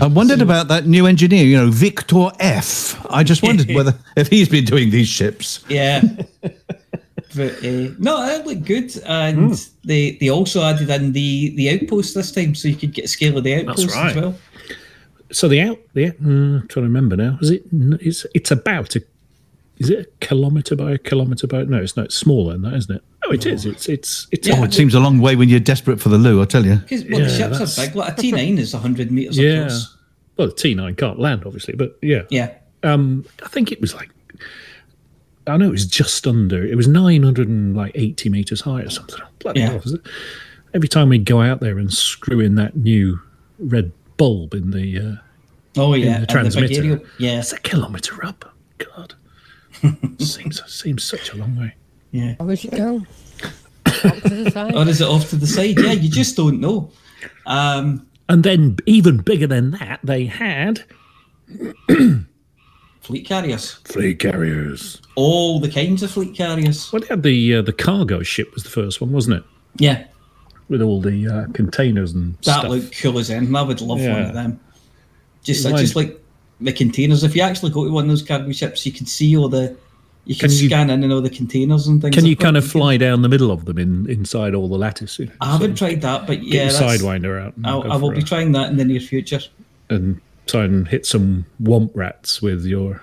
I wondered about that new engineer, you know, Victor F. I just wondered whether if he's been doing these ships. Yeah. but uh, no, it looked good, and Hmm. they they also added in the the outpost this time, so you could get a scale of the outpost as right. well. So the out the out- mm, I'm trying to remember now. Is it? It's it's about a. Is it a kilometre by a kilometre by? No, it's not. It's smaller than that, isn't it? Oh, it is. It's it's it's. Yeah. Oh, it seems a long way when you're desperate for the loo, I tell you. Because well, the Yeah, ships that's- are big. Like a T nine is hundred meters Yeah. across. Well, the T9 can't land, obviously, but yeah. Yeah. Um, I think it was like, I know it was just under, it was 980 metres high or something. Bloody Yeah. hell, was it? Every time we go out there and screw in that new red bulb in the, uh, Oh yeah, the and the transmitter, aerial. Yeah, it's a kilometre up. God. Seems seems such a long way. yeah. Where's it going? Up to the side. Or is it off to the side? Yeah, you just don't know. Um, And then, even bigger than that, they had fleet carriers, fleet carriers. all the kinds of fleet carriers. Well, they had the uh, the cargo ship was the first one, wasn't it? Yeah, With all the uh, containers and that stuff. looked cool as anything. I would love one of them. Just, Mine- just like the containers. If you actually go to one of those cargo ships, you can see all the. You can, Can you- scan in and all the containers and things. Can you kind of fly down the middle of them in inside all the lattice? you know, I haven't tried that, but Get yeah, your sidewinder out. I'll, I will be a- trying that in the near future. and try and hit some womp rats with your.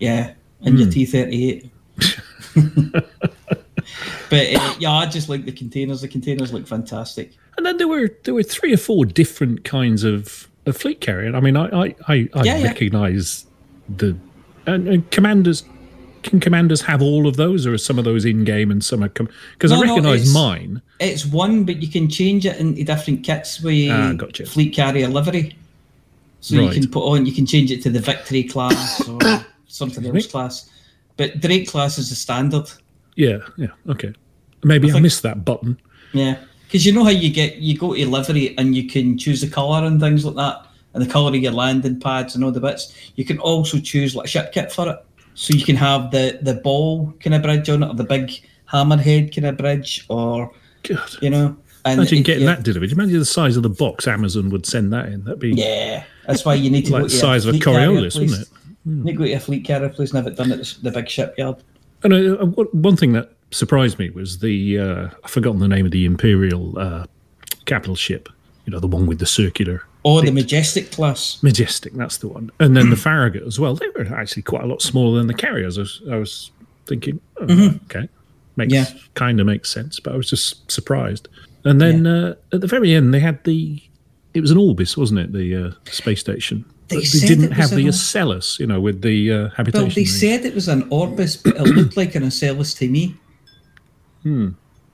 Yeah, and your Hmm. T thirty eight. But uh, yeah, I just like the containers. The containers look fantastic. And then there were there were three or four different kinds of, of fleet carrier. I mean, I I I, I Yeah, yeah. recognise the and, and commanders. Can commanders have all of those, or are some of those in game and some are because No, I no, recognise it's- mine. It's one, but you can change it into different kits with Ah, gotcha. fleet carrier livery. So Right. you can put on, you can change it to the Victory class or something else class. But Drake class is the standard. Yeah, yeah, okay. Maybe I, think- missed that button. Yeah, because you know how you get you go to livery and you can choose the color and things like that, and the color of your landing pads and all the bits. You can also choose like a ship kit for it, so you can have the the ball kind of bridge on it, or the big hammerhead kind of bridge, or God. you know. And Imagine it- getting yeah, that delivered. Imagine the size of the box Amazon would send that in. That'd be Yeah, that's why you need to like the size of a Coriolis, wouldn't it? You need to go to a fleet carrier place and have it done at the, the big shipyard. And uh, one- one thing that surprised me was the uh, I've forgotten the name of the Imperial uh, capital ship. You know, the one with the circular Or the majestic class. majestic. That's the one. And then the Farragut as well. They were actually quite a lot smaller than the carriers. I was, I was thinking, oh, okay, makes Yeah. kind of makes sense. But I was just surprised. And then uh, at the very end, they had the. It was an Orbis, wasn't it? The uh, space station. They But said didn't have the Ocellus, you know, with the uh, habitation. Well, they ring. said it was an Orbis, but it looked like an Ocellus to me. Hmm.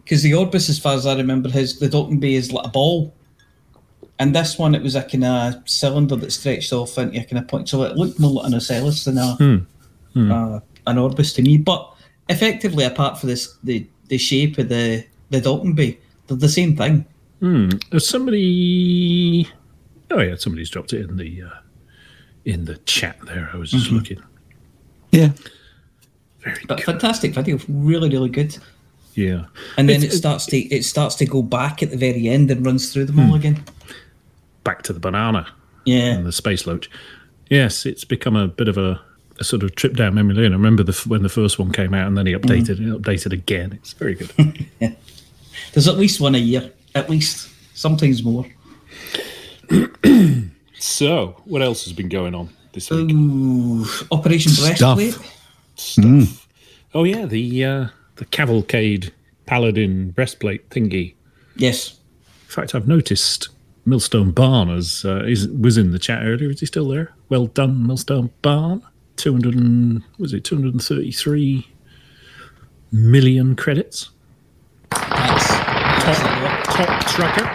Because the Orbis, as far as I remember, his the Dalton bay is like a ball, and this one it was a kind of cylinder that stretched off into a kind of point. So it looked more like an Ocellus than a Hmm. uh, an Orbis to me. But effectively, apart from this, the the shape of the the docking bay, they're the same thing. Hmm. There's somebody. Oh yeah, somebody's dropped it in the uh, in the chat there. I was just Mm-hmm. looking. Yeah. Very But good. fantastic video, really, really good. Yeah. And then It's- it starts to it starts to go back at the very end and runs through them Hmm. all again. Back to the banana Yeah, and the space loach. Yes, it's become a bit of a, a sort of trip down memory lane. I remember the, when the first one came out, and then he updated Mm-hmm. it, updated again. It's very good. there's at least one a year, at least, sometimes more. so, what else has been going on this week? Ooh, Operation Stuff. Breastplate. Stuff. Oh yeah, the uh, the cavalcade paladin breastplate thingy. Yes, In fact, I've noticed Millstone Barn as uh, is, was in the chat earlier. Is he still there? Well done, Millstone Barn. Two hundred and was it two hundred and thirty three million credits. that's, Top, top trucker.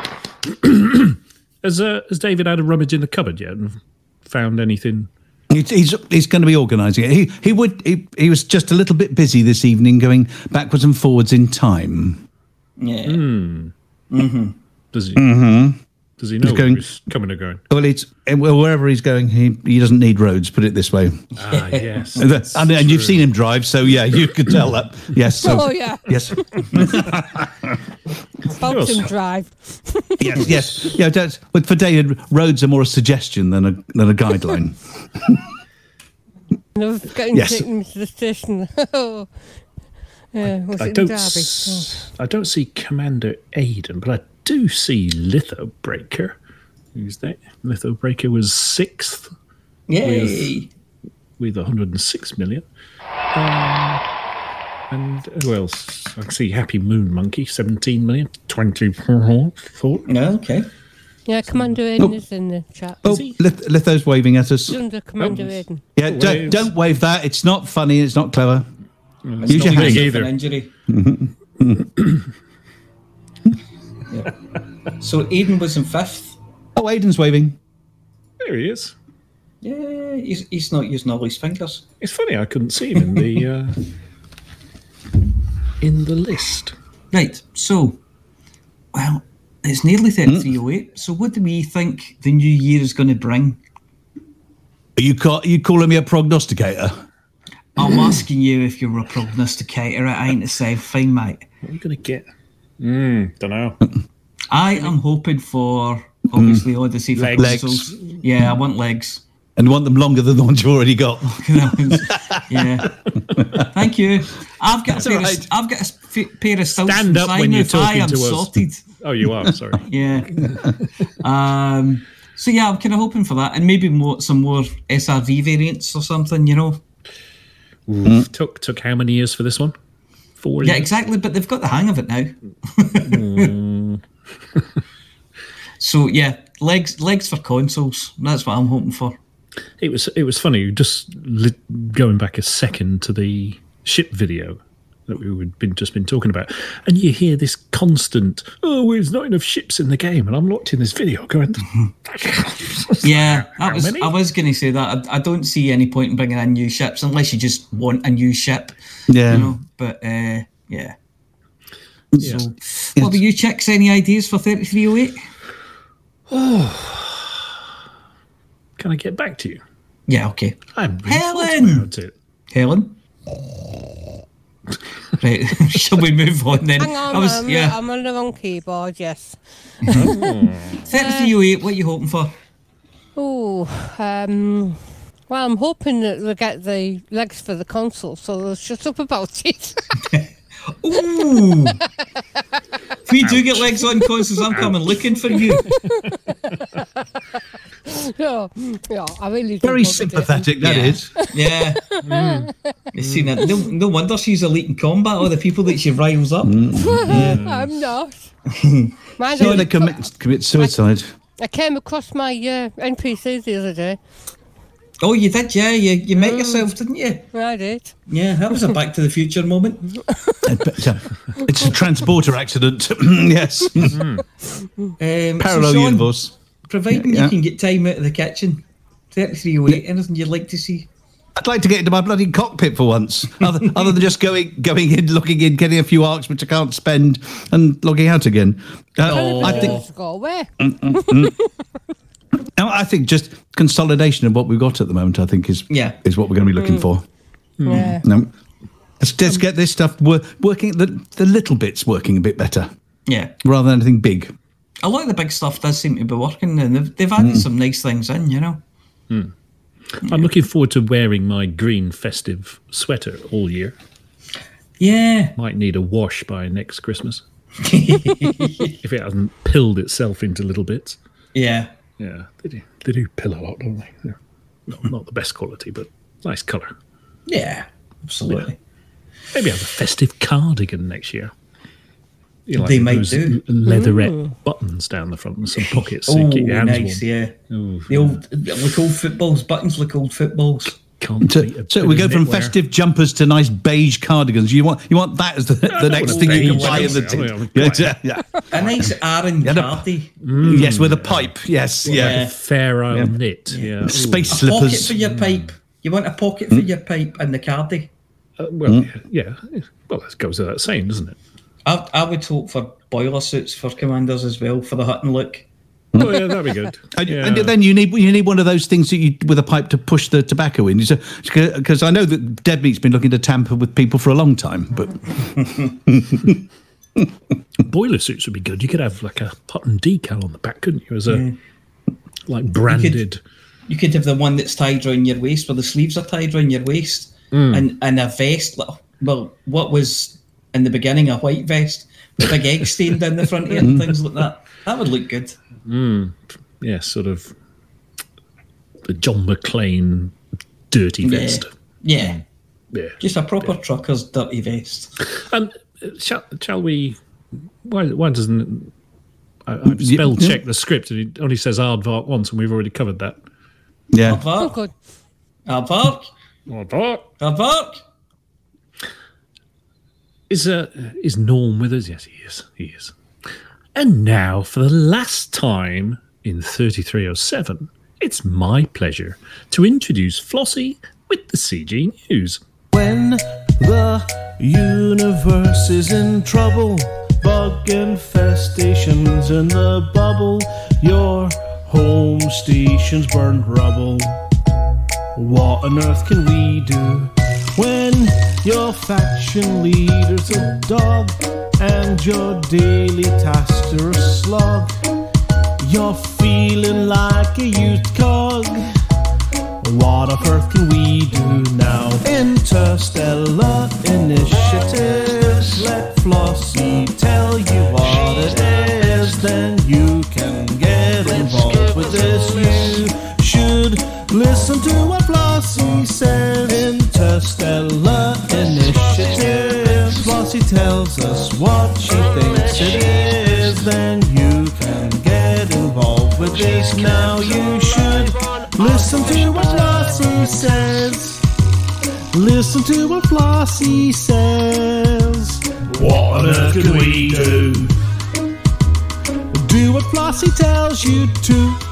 has uh, has David had a rummage in the cupboard yet and found anything? He's, he's, he's going to be organising it. He he would he, he was just a little bit busy this evening, going backwards and forwards in time. yeah. Hmm. Mm-hmm. Does he? Mm-hmm. Does he know he's going- where he's coming or going? Well, it's well wherever he's going, he he doesn't need roads. Put it this way. Ah, yes. And, and, and you've seen him drive, so yeah, you could tell that. Yes. So, Oh, yeah. Yes. Box and drive. Yes. Yes. Yeah. That's, but for David, roads are more a suggestion than a than a guideline. And I was getting Yes. taken to the station. Oh. yeah, was I it don't. Derby? Oh. s- I don't see Commander Aiden, but I do see Litho Breaker. Who's that? Litho Breaker was sixth Yay. with 106 million. Um, and who else? I can see Happy Moon Monkey, 17 million. 24. Yeah, okay. Yeah, Commander Aiden is in the chat. Oh, he? Lith- Litho's waving at us. Under Commander Oh. Aiden. Yeah. Don't, don't wave that. It's not funny. It's not clever. It's Use your not hand. myself either. an injury. Yeah. So Aiden was in fifth. Oh, Aiden's waving. There he is. Yeah, he's, he's not using all his fingers. It's funny, I couldn't see him in the uh, in the list. Right, so, well, it's nearly 3308. So, what do we think the new year is going to bring? Are you call, are you calling me a prognosticator? I'm asking you if you're a prognosticator. I ain't the same thing, mate. What are you going to get? Mm, don't know. I am hoping for, obviously, Odyssey for Legs. consoles. Yeah, I want legs. And want them longer than the ones you already got. yeah. Thank you. I've got a pair, all of, right. I've got a f- pair of stilts Stand from up when you're Seinfeld. I talking am to us. sorted. Oh, you are. Sorry. Yeah. um. So yeah, I'm kind of hoping for that, and maybe more some more SRV variants or something. You know. took took how many years for this one? Four. Yeah, years? exactly. But they've got the hang of it now. Hmm. so yeah, legs legs for consoles. That's what I'm hoping for. It was it was funny. Just li- going back a second to the ship video that we had been just been talking about, and you hear this constant, "Oh, well, there's not enough ships in the game," and I'm watching this video going, Yeah, that How was. many? I was going to say that. I, I don't see any point in bringing in new ships unless you just want a new ship. Yeah. You know. But uh, yeah. Yeah. So, what about you, chicks? Any ideas for 3308? Oh, "Can I get back to you?" Yeah. Okay. I'm really Helen! thought about it. Helen. right. Shall we move on then? Hang on, I was, I'm, yeah. I'm on the wrong keyboard, yes. Hmm. 3308. Uh, what are you hoping for? Oh, um, well, I'm hoping that they'll get the legs for the console, so they'll shut up about it. Ooh. if we do get legs on consoles, I'm coming looking for you. Yeah, yeah, I really. Very hope they do. sympathetic, That Yeah. is. Yeah. Mm. You seen it? No, no wonder she's elite in combat. All the people that she riles up. I'm not. Mind No, you, they commit, commit suicide. I came across my uh, NPCs the other day. Oh, you did, yeah. You you met yourself, didn't you? I did. Yeah, that was a Back to the Future moment. It's a transporter accident. yes. Um, Parallel so Sean, universe. Providing Yeah. you can get time out of the kitchen, 3308, anything you'd like to see? I'd like to get into my bloody cockpit for once, other, other than just going, going in, looking in, getting a few arcs which I can't spend, and logging out again. Uh, I think Let's go away. Now, I think just consolidation of what we've got at the moment. I think is Yeah. is what we're going to be looking mm. for. Yeah. Mm. No, let's, let's um, get this stuff wor- working. The the little bits working a bit better Yeah. rather than anything big. A lot of the big stuff does seem to be working, and they've, they've added hmm. some nice things in, you know. Hmm. I'm looking forward to wearing my green festive sweater all year. Yeah. Might need a wash by next Christmas. if it hasn't pilled itself into little bits. Yeah. Yeah, they do. They do pill a lot, don't they? They're not, not the best quality, but nice colour. Yeah. Absolutely. Maybe have a festive cardigan next year. You know, They might those do. Leatherette mm. buttons down the front and some pockets so Oh, you keep your oh, hands nice, warm. yeah. Oh, the old, like old footballs, buttons look old footballs. Can't So, so we go from knitwear. festive jumpers to nice beige cardigans. You want you want that as the, the next thing you can buy in the one. tin. Yeah, yeah, yeah. A nice Aaron Yeah, the- Cardi. Mm. Yes, with a mm. pipe. Yes, yeah. Yeah. Fair Isle knit. Yeah. Space A pocket for your pipe. You want a pocket for your pipe and the cardi. Uh, well, yeah. Well, that goes without saying, doesn't it? I, I would hope for boiler suits for commanders as well for the Hutton look. Oh, yeah, that'd be good. And, yeah. and then you need you need one of those things that you with a pipe to push the tobacco in. Because I know that Dead Meat's been looking to tamper with people for a long time, but boiler suits would be good. You could have like a Hutton decal on the back, couldn't you? As a like branded. You could have the one that's tied around your waist, where the sleeves are tied around your waist, hmm. and and a vest. Well, what was in the beginning a white vest with a big egg stain down the front of it and things like that. That would look good. Yeah, sort of the John McClane dirty Yeah. vest. Yeah, Yeah. just a proper trucker's dirty vest. Um, shall, shall we? Why, why doesn't I, I've spell yeah. checked the script and it only says aardvark once, and we've already covered that. yeah. Oh, Aardvark, good. aardvark, Aardvark aardvark. Is uh, is Norm with us? Yes, he is. He is. And now, for the last time in 3307, it's my pleasure to introduce Flossie with the CG News. When the universe is in trouble, bug infestations in the bubble, your home station's burned rubble. What on earth can we do when your faction leader's a dog and your daily tasks are a slog? You're feeling like a used cog. What on earth can we do now? Interstellar initiatives. Let Flossie tell you what it is. Then you can get involved with this. You should listen to what Flossie says. Interstellar initiatives. Flossie tells us what she thinks it is. Then you can get involved with this. Now you should listen to what Flossie says. Listen to what Flossie says. What on earth can we do? Do what Flossie tells you to.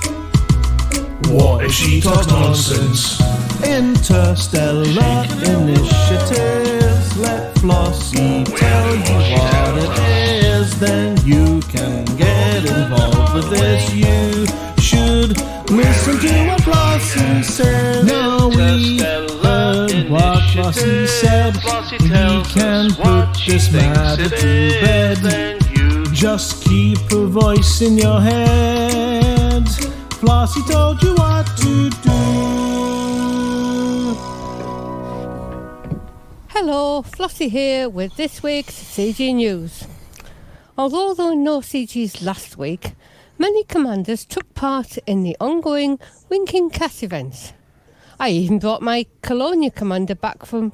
What if she talks nonsense? Interstellar initiatives. Let Flossie tell you what it is. Then you can get involved with this. You should listen to what Flossie said. Now we heard what Flossie said. We can put this matter to bed. Just keep her voice in your head. Flossie told you what to do. Hello, Flossie here with this week's CG News. Although there were no CGs last week, many commanders took part in the ongoing Winking Cat events. I even brought my Colonia commander back from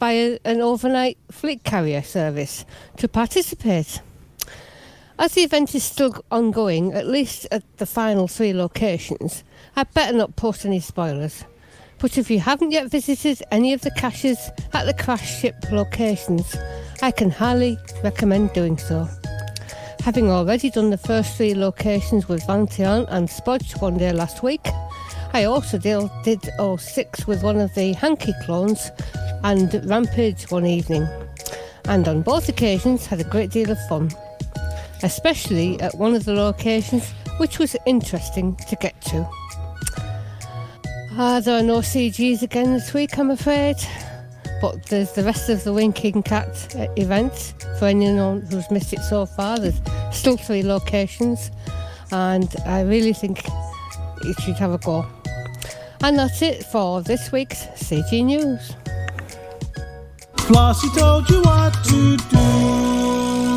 via an overnight fleet carrier service to participate. As the event is still ongoing, at least at the final three locations, I'd better not post any spoilers. But if you haven't yet visited any of the caches at the crash ship locations, I can highly recommend doing so. Having already done the first three locations with Vantion and Spudge one day last week, I also did, did 06 with one of the Hanky clones and Rampage one evening, and on both occasions had a great deal of fun especially at one of the locations which was interesting to get to. Uh, there are no CGs again this week, I'm afraid, but there's the rest of the Winking Cat uh, event. For anyone who's missed it so far, there's still three locations, and I really think you should have a go. And that's it for this week's CG News. Flossie told you what to do.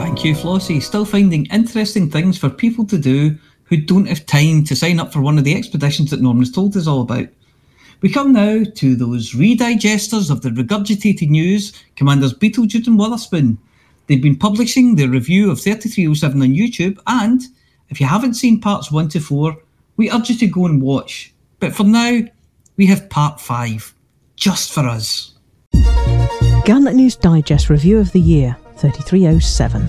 Thank you, Flossie. Still finding interesting things for people to do who don't have time to sign up for one of the expeditions that Norman's told us all about. We come now to those redigesters of the regurgitated news, Commanders Beetlejuice and Witherspoon. They've been publishing their review of 3307 on YouTube, and if you haven't seen parts 1 to 4, we urge you to go and watch. But for now, we have part 5, just for us. Galnet News Digest Review of the Year 3307.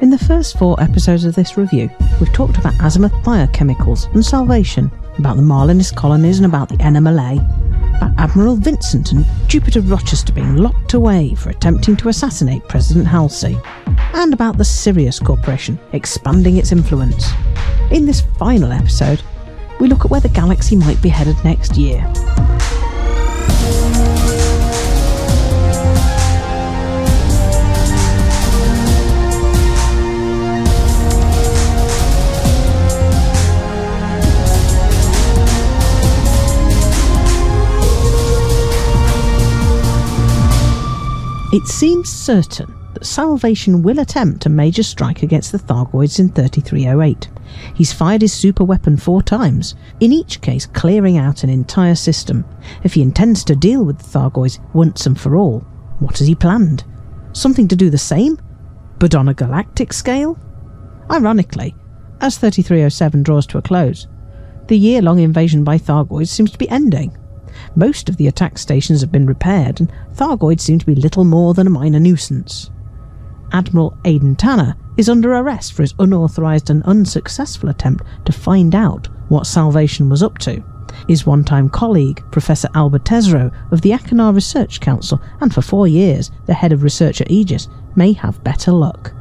In the first four episodes of this review, we've talked about azimuth biochemicals and salvation, about the Marlinist colonies and about the NMLA, about Admiral Vincent and Jupiter Rochester being locked away for attempting to assassinate President Halsey, and about the Sirius Corporation expanding its influence. In this final episode, we look at where the galaxy might be headed next year. It seems certain that Salvation will attempt a major strike against the Thargoids in 3308. He's fired his super weapon four times, in each case clearing out an entire system. If he intends to deal with the Thargoids once and for all, what has he planned? Something to do the same, but on a galactic scale? Ironically, as 3307 draws to a close, the year long invasion by Thargoids seems to be ending. Most of the attack stations have been repaired, and Thargoids seem to be little more than a minor nuisance. Admiral Aden Tanner is under arrest for his unauthorised and unsuccessful attempt to find out what Salvation was up to. His one time colleague, Professor Alba Tesreau of the Achenar Research Council, and for four years the head of research at Aegis, may have better luck.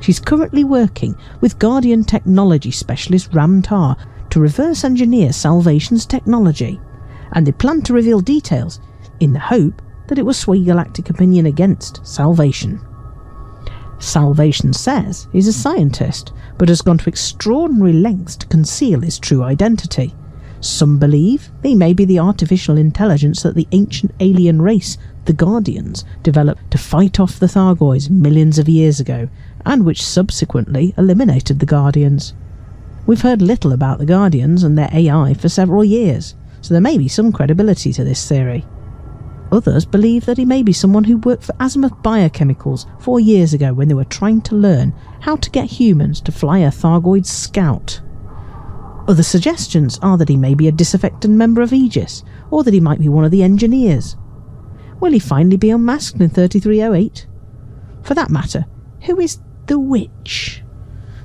She's currently working with Guardian technology specialist Ram Tah to reverse engineer Salvation's technology and they planned to reveal details in the hope that it will sway galactic opinion against Salvation. Salvation says he's a scientist, but has gone to extraordinary lengths to conceal his true identity. Some believe he may be the artificial intelligence that the ancient alien race, the Guardians, developed to fight off the Thargoids millions of years ago, and which subsequently eliminated the Guardians. We've heard little about the Guardians and their AI for several years, so there may be some credibility to this theory. Others believe that he may be someone who worked for Azimuth Biochemicals four years ago when they were trying to learn how to get humans to fly a Thargoid scout. Other suggestions are that he may be a disaffected member of Aegis, or that he might be one of the engineers. Will he finally be unmasked in 3308? For that matter, who is the witch?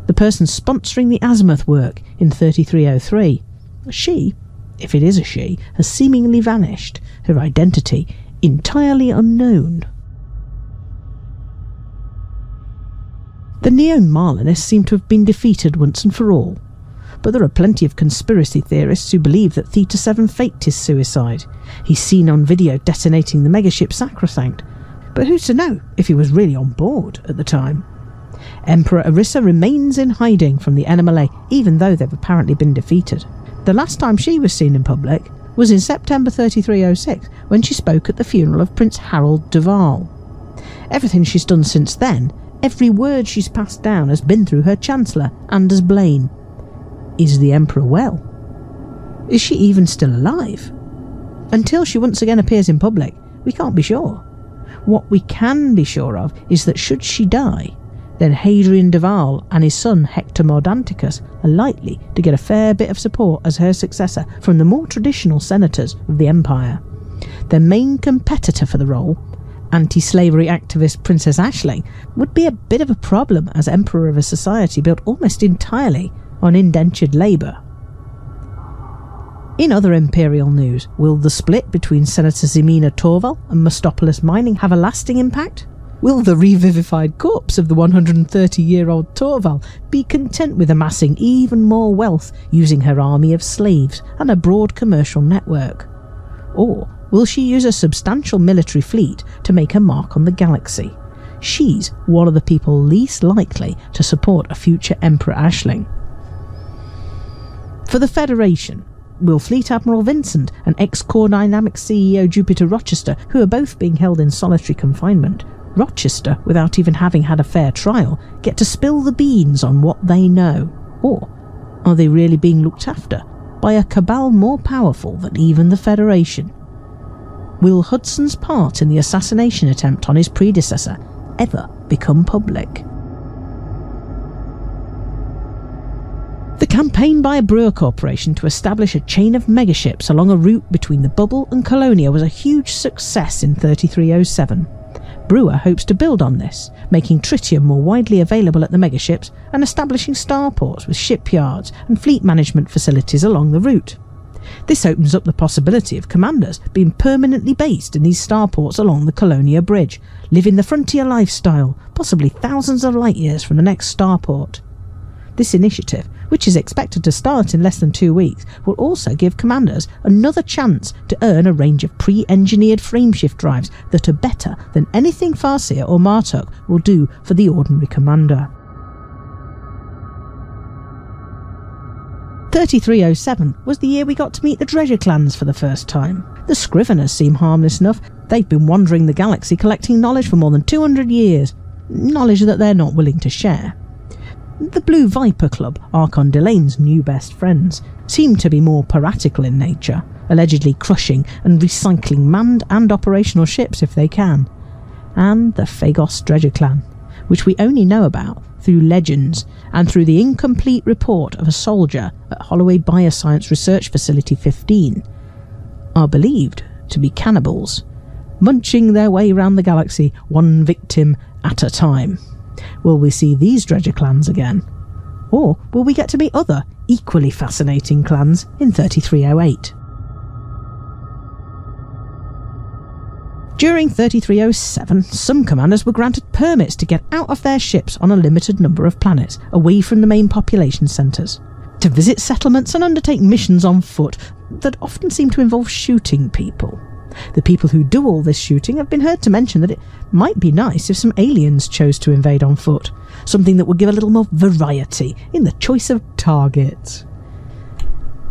The person sponsoring the Azimuth work in 3303. She if it is a she, has seemingly vanished, her identity entirely unknown. The Neo Marlinists seem to have been defeated once and for all, but there are plenty of conspiracy theorists who believe that Theta 7 faked his suicide. He's seen on video detonating the megaship Sacrosanct, but who's to know if he was really on board at the time? Emperor Arissa remains in hiding from the NMLA, even though they've apparently been defeated. The last time she was seen in public was in September 3306 when she spoke at the funeral of Prince Harold Duval. Everything she's done since then, every word she's passed down has been through her Chancellor, Anders Blaine. Is the Emperor well? Is she even still alive? Until she once again appears in public, we can't be sure. What we can be sure of is that should she die, then Hadrian Duval and his son Hector Mordanticus are likely to get a fair bit of support as her successor from the more traditional senators of the empire. Their main competitor for the role, anti slavery activist Princess Aisling, would be a bit of a problem as emperor of a society built almost entirely on indentured labour. In other imperial news, will the split between Senator Zemina Torval and Mastopolos Mining have a lasting impact? Will the revivified corpse of the 130 year old Torval be content with amassing even more wealth using her army of slaves and a broad commercial network? Or will she use a substantial military fleet to make her mark on the galaxy? She's one of the people least likely to support a future Emperor Aisling. For the Federation, will Fleet Admiral Vincent and ex Core Dynamics CEO Jupiter Rochester, who are both being held in solitary confinement, Rochester, without even having had a fair trial, get to spill the beans on what they know? Or are they really being looked after by a cabal more powerful than even the Federation? Will Hudson's part in the assassination attempt on his predecessor ever become public? The campaign by a Brewer Corporation to establish a chain of megaships along a route between the Bubble and Colonia was a huge success in 3307. Brewer hopes to build on this, making tritium more widely available at the megaships and establishing starports with shipyards and fleet management facilities along the route. This opens up the possibility of commanders being permanently based in these starports along the Colonia Bridge, living the frontier lifestyle, possibly thousands of light years from the next starport. This initiative which is expected to start in less than two weeks, will also give commanders another chance to earn a range of pre engineered frameshift drives that are better than anything Farseer or Martuuk will do for the ordinary commander. 3307 was the year we got to meet the Dredger clans for the first time. The Scriveners seem harmless enough. They've been wandering the galaxy collecting knowledge for more than 200 years. Knowledge that they're not willing to share. The Blue Viper Club, Archon Delaine's new best friends, seem to be more piratical in nature, allegedly crushing and recycling manned and operational ships if they can. And the Phagos Dredger clan, which we only know about through legends and through the incomplete report of a soldier at Holloway Bioscience Research Facility 15, are believed to be cannibals, munching their way around the galaxy one victim at a time. Will we see these Dredger clans again? Or will we get to meet other, equally fascinating clans in 3308? During 3307, some commanders were granted permits to get out of their ships on a limited number of planets, away from the main population centres, to visit settlements and undertake missions on foot that often seem to involve shooting people. The people who do all this shooting have been heard to mention that it might be nice if some aliens chose to invade on foot, something that would give a little more variety in the choice of targets.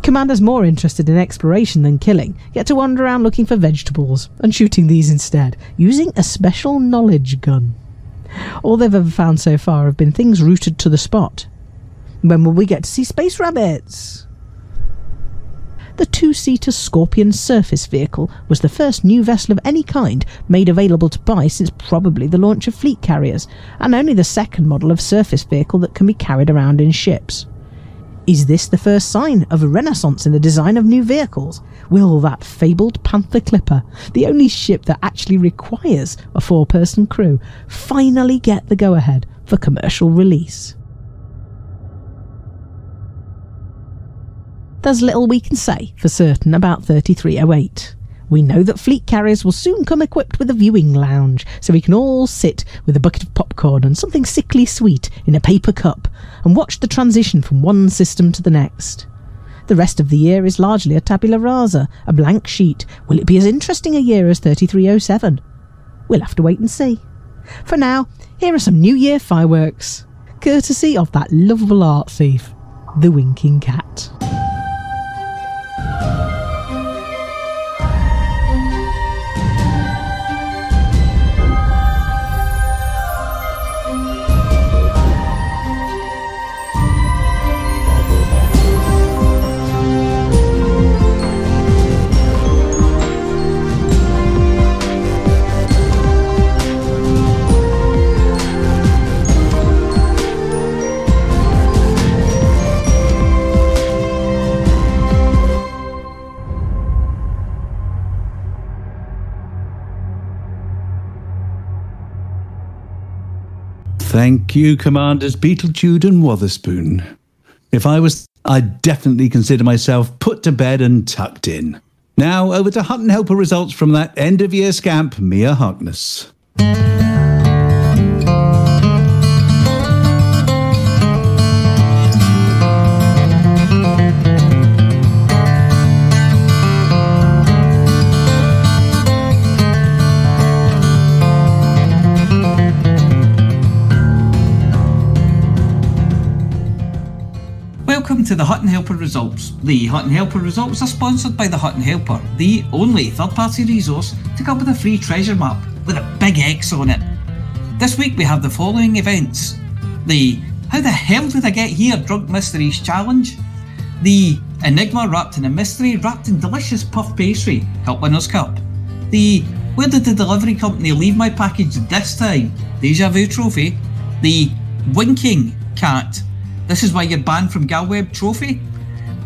Commanders more interested in exploration than killing get to wander around looking for vegetables and shooting these instead, using a special knowledge gun. All they've ever found so far have been things rooted to the spot. When will we get to see space rabbits? The two seater Scorpion surface vehicle was the first new vessel of any kind made available to buy since probably the launch of fleet carriers, and only the second model of surface vehicle that can be carried around in ships. Is this the first sign of a renaissance in the design of new vehicles? Will that fabled Panther Clipper, the only ship that actually requires a four person crew, finally get the go ahead for commercial release? There's little we can say for certain about 3308. We know that fleet carriers will soon come equipped with a viewing lounge, so we can all sit with a bucket of popcorn and something sickly sweet in a paper cup and watch the transition from one system to the next. The rest of the year is largely a tabula rasa, a blank sheet. Will it be as interesting a year as 3307? We'll have to wait and see. For now, here are some New Year fireworks, courtesy of that lovable art thief, the Winking Cat. Thank you, Commanders Beetlejude and Wotherspoon. If I was, I'd definitely consider myself put to bed and tucked in. Now, over to Hutton Helper results from that end of year scamp, Mia Harkness. Welcome to the Hutton Helper results. The Hutton Helper results are sponsored by the Hutton Helper, the only third party resource to come with a free treasure map with a big X on it. This week we have the following events the How the Hell Did I Get Here Drunk Mysteries Challenge, the Enigma wrapped in a mystery wrapped in delicious puff pastry, help winners cup, the Where did the delivery company leave my package this time? Deja vu trophy, the Winking cat this is why you're banned from Galweb Trophy.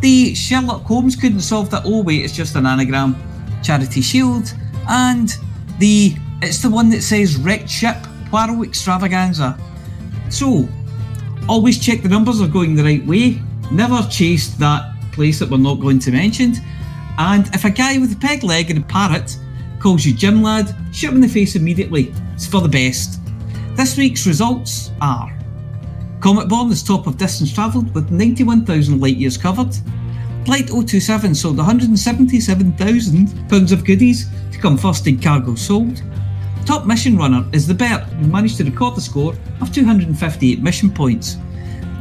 The Sherlock Holmes couldn't solve that. Oh wait, it's just an anagram. Charity Shield and the it's the one that says wrecked ship Poirot Extravaganza. So always check the numbers are going the right way. Never chase that place that we're not going to mention. And if a guy with a peg leg and a parrot calls you Jim Lad, shoot him in the face immediately. It's for the best. This week's results are Comet Born is top of distance travelled with 91,000 light years covered. Flight 027 sold £177,000 of goodies to come first in cargo sold. Top mission runner is the Bert, who managed to record the score of 258 mission points.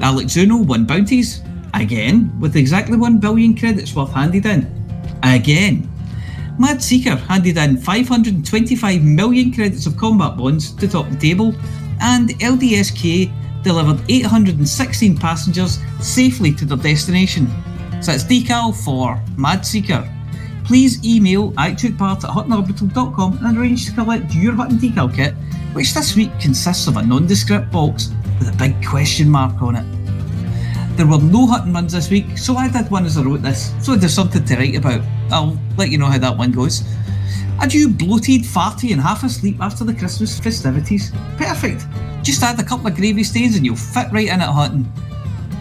Alex Zuno won bounties, again, with exactly 1 billion credits worth handed in. Again. Mad Seeker handed in 525 million credits of combat bonds to top the table, and LDSK delivered 816 passengers safely to their destination. So it's decal for Mad Seeker. Please email I at huttonorbital.com and arrange to collect your Hutton decal kit, which this week consists of a nondescript box with a big question mark on it. There were no Hutton runs this week, so I did one as I wrote this, so there's something to write about. I'll let you know how that one goes. Are you bloated, farty, and half asleep after the Christmas festivities? Perfect! Just add a couple of gravy stains and you'll fit right in at Hutton.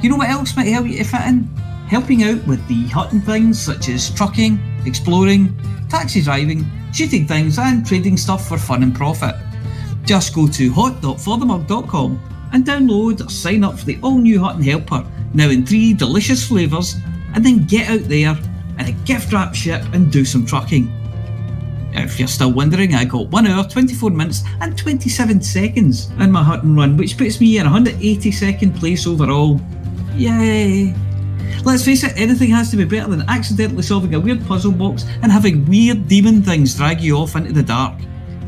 You know what else might help you to fit in? Helping out with the Hutton things such as trucking, exploring, taxi driving, shooting things, and trading stuff for fun and profit. Just go to hot.forthemug.com and download or sign up for the all new Hutton Helper, now in three delicious flavours, and then get out there and a gift wrap ship and do some trucking. If you're still wondering, I got 1 hour, 24 minutes, and 27 seconds in my Hutton run, which puts me in 182nd place overall. Yay! Let's face it, anything has to be better than accidentally solving a weird puzzle box and having weird demon things drag you off into the dark.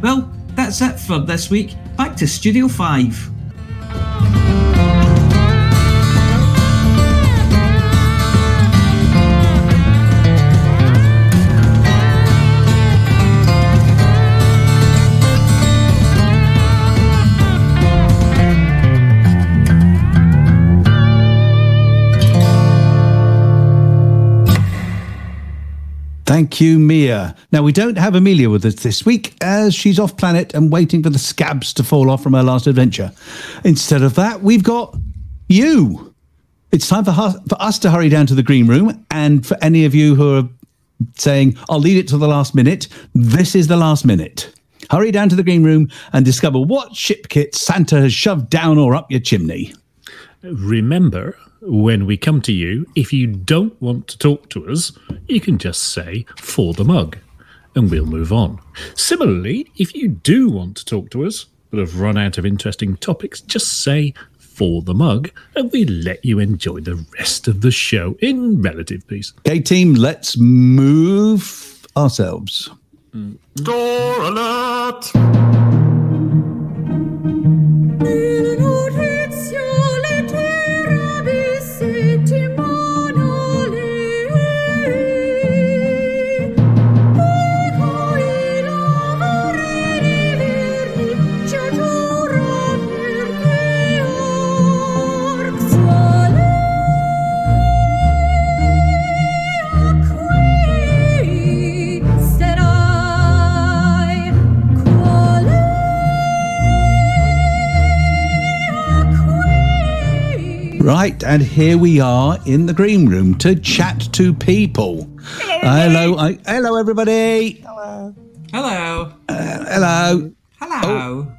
Well, that's it for this week. Back to Studio 5. Thank you, Mia. Now, we don't have Amelia with us this week as she's off planet and waiting for the scabs to fall off from her last adventure. Instead of that, we've got you. It's time for, for us to hurry down to the green room. And for any of you who are saying, I'll leave it to the last minute, this is the last minute. Hurry down to the green room and discover what ship kit Santa has shoved down or up your chimney. Remember, when we come to you, if you don't want to talk to us, you can just say for the mug and we'll move on. Similarly, if you do want to talk to us but have run out of interesting topics, just say for the mug and we let you enjoy the rest of the show in relative peace. Okay, team, let's move ourselves. Door alert! Right, and here we are in the green room to chat to people. Hello, I, hello, everybody. Hello. Uh, hello. Hello.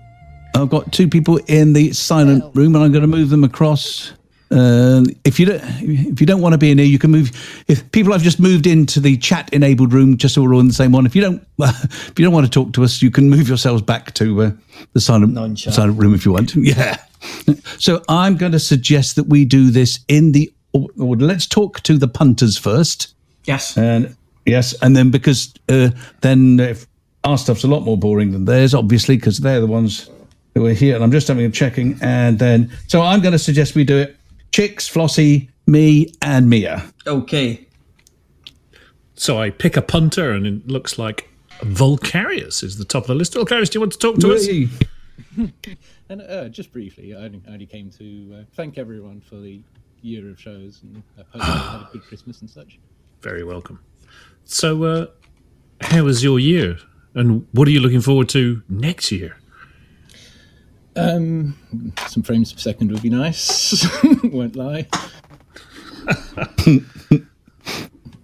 I've got two people in the silent room, and I'm going to move them across. Um, if you don't, if you don't want to be in here, you can move. If people have just moved into the chat enabled room, just so we're all in the same one. If you don't, if you don't want to talk to us, you can move yourselves back to uh, the silent silent room if you want. Yeah. So I'm going to suggest that we do this in the or, or let's talk to the punters first. Yes. And yes, and then because uh, then if our stuff's a lot more boring than theirs, obviously, because they're the ones who are here. And I'm just having a checking, and then so I'm going to suggest we do it. Chicks, Flossie, me, and Mia. Okay. So I pick a punter, and it looks like Volcarius is the top of the list. Volcarius, do you want to talk to us? And uh, just briefly, I only, I only came to uh, thank everyone for the year of shows and I hope you had a good Christmas and such. Very welcome. So, uh, how was your year, and what are you looking forward to next year? Um, some frames per second would be nice. Won't lie.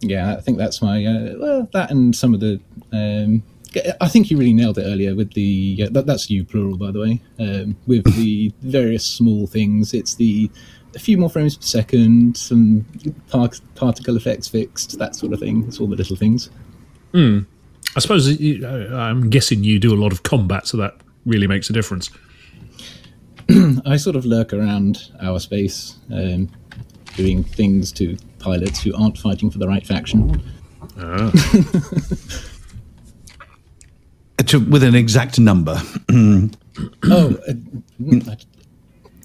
yeah, I think that's my uh, well, that and some of the. Um, I think you really nailed it earlier with the. Uh, that, that's you plural, by the way. Um, with the various small things, it's the a few more frames per second, some par- particle effects fixed, that sort of thing. It's all the little things. I suppose you, I'm guessing you do a lot of combat, so that really makes a difference. I sort of lurk around our space, um, doing things to pilots who aren't fighting for the right faction. To, with an exact number. oh, uh, that,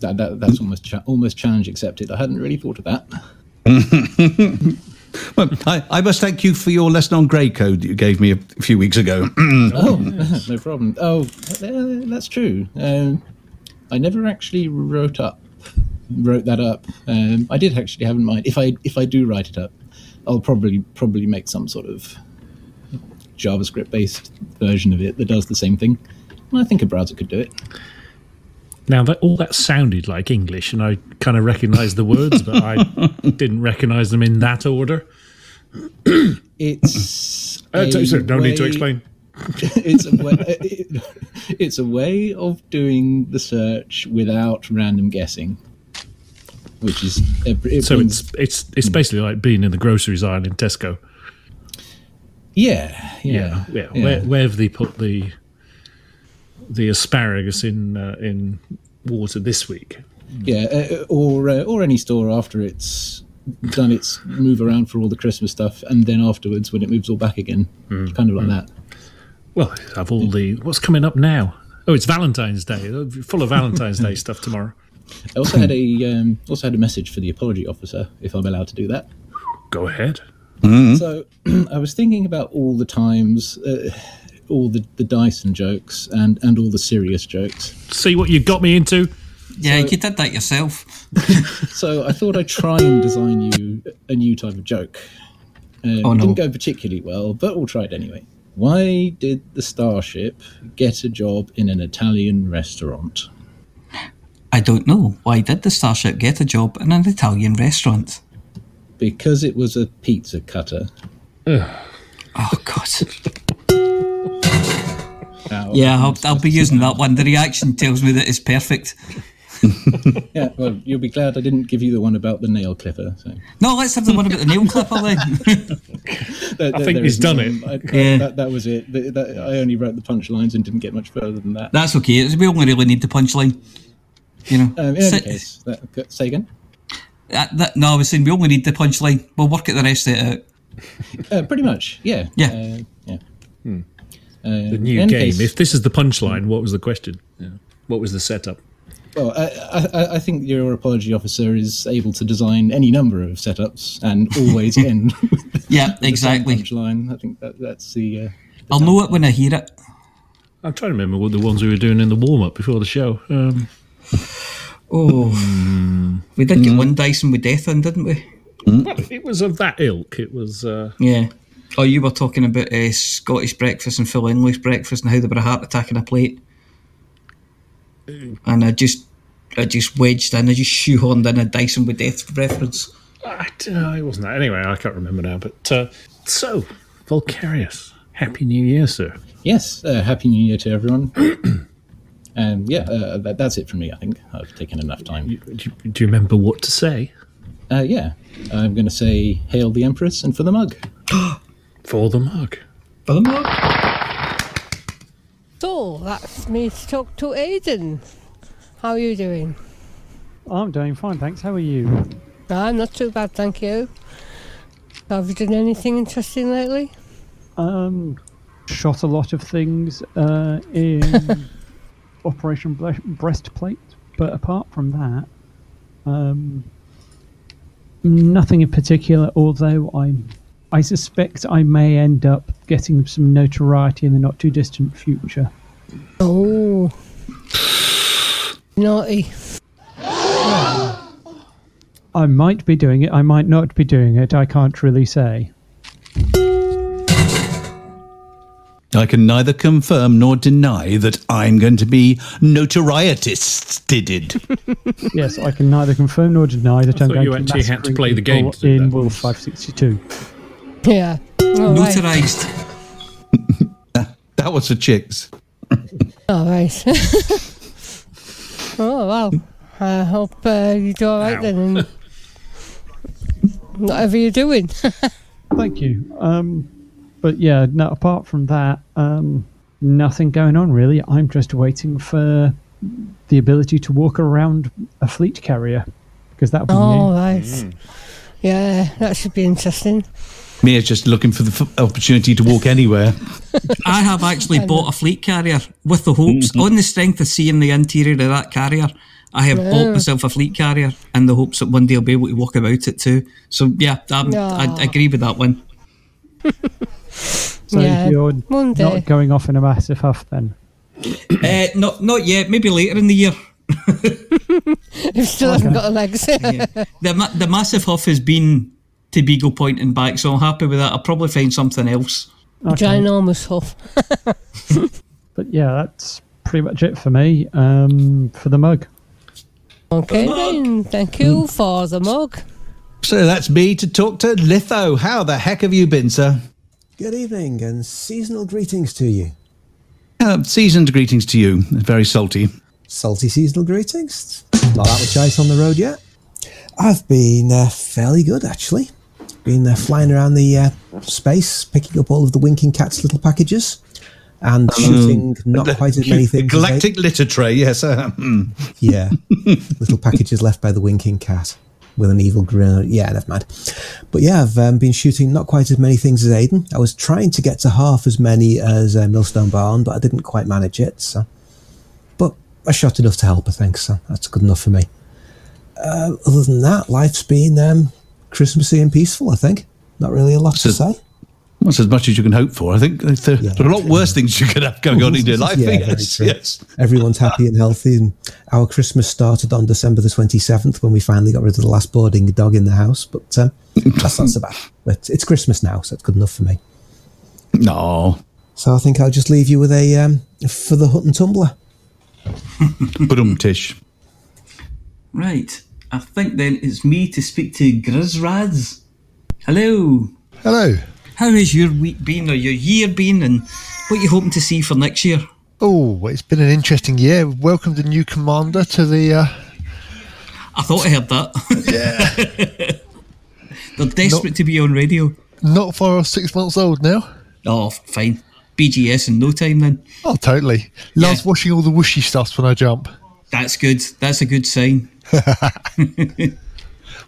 that, that, that's almost cha- almost challenge accepted. I hadn't really thought of that. Well, I, I must thank you for your lesson on grey code that you gave me a few weeks ago. Oh, no problem. Oh, uh, that's true. Um, I never actually wrote up wrote that up. Um, I did actually have in mind if I if I do write it up, I'll probably probably make some sort of JavaScript based version of it that does the same thing. And I think a browser could do it. Now that all that sounded like English, and I kind of recognised the words, but I didn't recognise them in that order. It's Uh, a so- so no need to explain. It's a way, it, it's a way of doing the search without random guessing, which is it, So means- it's it's it's basically like being in the groceries aisle in Tesco. yeah, yeah, yeah. Where, where have they put the the asparagus in uh, in water this week? yeah, uh, or uh, or any store after it's done its move around for all the Christmas stuff, and then afterwards when it moves all back again, kind of like that. Well, have all the what's coming up now? Oh, it's Valentine's Day. Full of Valentine's Day stuff tomorrow. I also had a um, also had a message for the apology officer, if I'm allowed to do that. Go ahead. So I was thinking about all the times, uh, all the, the Dyson jokes and, and all the serious jokes. See what you got me into. Yeah, you did that yourself. So I thought I'd try and design you a new type of joke. Um, Oh, It no. didn't go particularly well, but we'll try it anyway. Why did the Starship get a job in an Italian restaurant? I don't know. Why did the Starship get a job in an Italian restaurant? Because it was a pizza cutter. Oh, God. Yeah, I'll, I'll be using that one. The reaction tells me that it's perfect. yeah. Well, you'll be glad I didn't give you the one about the nail clipper. So. No, let's have the one about the nail clipper then. There- there- think he's done one. it. I- Yeah. that, that was it. Th- that- I only wrote the punchlines and didn't get much further than that. That's okay. We only really need the punchline. You know. Um, in any case, that, say again. Uh, that- no, I was saying we only need the punchline. We'll work at the rest of it out. Uh, pretty much, yeah. Yeah. Uh, yeah. Hmm. Uh, The new game. case- If this is the punchline, what was the question? What was the setup? Well, I, I, I think your apology officer is able to design any number of setups and always end with Yeah, the same exactly. punchline. I think that, that's the. Uh, I'll know it when I hear it. I'm trying to remember what the ones we were doing in the warm up before the show. Um, Oh, we did get one Dyson with death in, didn't we? well, it was of that ilk. It was. Uh, Yeah. Oh, you were talking about uh, Scottish breakfast and full English breakfast and how they were a heart attack in a plate. And I just, I just wedged in, I just shoehorned in a Dyson with death reference. I don't know. It wasn't that. Anyway, I can't remember now. But uh, so, Volcarius, Happy New Year, sir. yes, uh, Happy New Year to everyone. and yeah, uh, that, that's it for me, I think. I've taken enough time. Do you, do you remember what to say Uh, yeah, I'm going to say Hail the Empress and for the mug. for the mug? For the mug. So that's me to talk to Aidan. How are you doing? I'm doing fine, thanks. How are you? I'm not too bad, thank you. Have you done anything interesting lately? Um, shot a lot of things uh, in Operation Bre- Breastplate, but apart from that, um, nothing in particular. Although I, I suspect I may end up getting some notoriety in the not too distant future. Oh, naughty. I might be doing it. I might not be doing it. I can't really say. I can neither confirm nor deny that I'm going to be notorietist. yes, I can neither confirm nor deny that I I'm going you to actually had to play the people game in that. Wolf 562. Yeah. All right. Notarized. that was for chicks. All right. oh wow. I hope uh, you do all right then. Whatever you're doing. Thank you. Um, but yeah, no, apart from that, um, nothing going on really. I'm just waiting for the ability to walk around a fleet carrier because that would be oh new. right. Yeah, that should be interesting. Mia's just looking for the f- opportunity to walk anywhere. I have actually bought a fleet carrier with the hopes, on the strength of seeing the interior of that carrier. I have bought myself a fleet carrier in the hopes that one day I'll be able to walk about it too. So yeah, um, I Aw. agree with that one. So Yeah, you're one day. not going off in a massive huff then. uh, not not yet. Maybe later in the year. You still haven't got a legs. The the massive huff has been to Beagle Point and back, so I'm happy with that. I'll probably find something else. Okay. Ginormous huff. But yeah, that's pretty much it for me. Um, for the mug. Okay then. Thank you for the mug. So that's me to talk to Litho. How the heck have you been, sir? Good evening and seasonal greetings to you. Uh, seasoned greetings to you. Very salty. Salty seasonal greetings. Not that much ice on the road yet. I've been uh, fairly good actually. Been uh, flying around the uh, space, picking up all of the winking cat's little packages, and shooting not quite as many things. Galactic litter tray, yes. Uh. Yeah. Little packages left by the winking cat with an evil grin. Yeah, never mind. But yeah, I've um, been shooting not quite as many things as Aiden. I was trying to get to half as many as uh, Millstone Barn, but I didn't quite manage it. So, but I shot enough to help. I think so. That's good enough for me. Uh, other than that, life's been um, Christmassy and peaceful. I think. Not really a lot to say. That's as much as you can hope for. I think there, there are a lot worse things you could have going on in your life. Yeah, yes, yes. Everyone's happy and healthy, and our Christmas started on December the twenty seventh when we finally got rid of the last boarding dog in the house. But um, that's not so bad. But it's Christmas now, so it's good enough for me. No. So I think I'll just leave you with a um, for the hut and tumbler. Boom, Tish. Right. I think then it's me to speak to Grizraz. Hello. Hello. How has your week been or your year been and what are you hoping to see for next year? Oh, it's been an interesting year. Welcome the new commander to the. Uh, I thought I heard that. Yeah. They're desperate to be on radio. not far off six months old now. Oh, fine. BGS in no time then. Oh, totally. Loves watching all the whooshy stuffs when I jump. That's good. That's a good sign.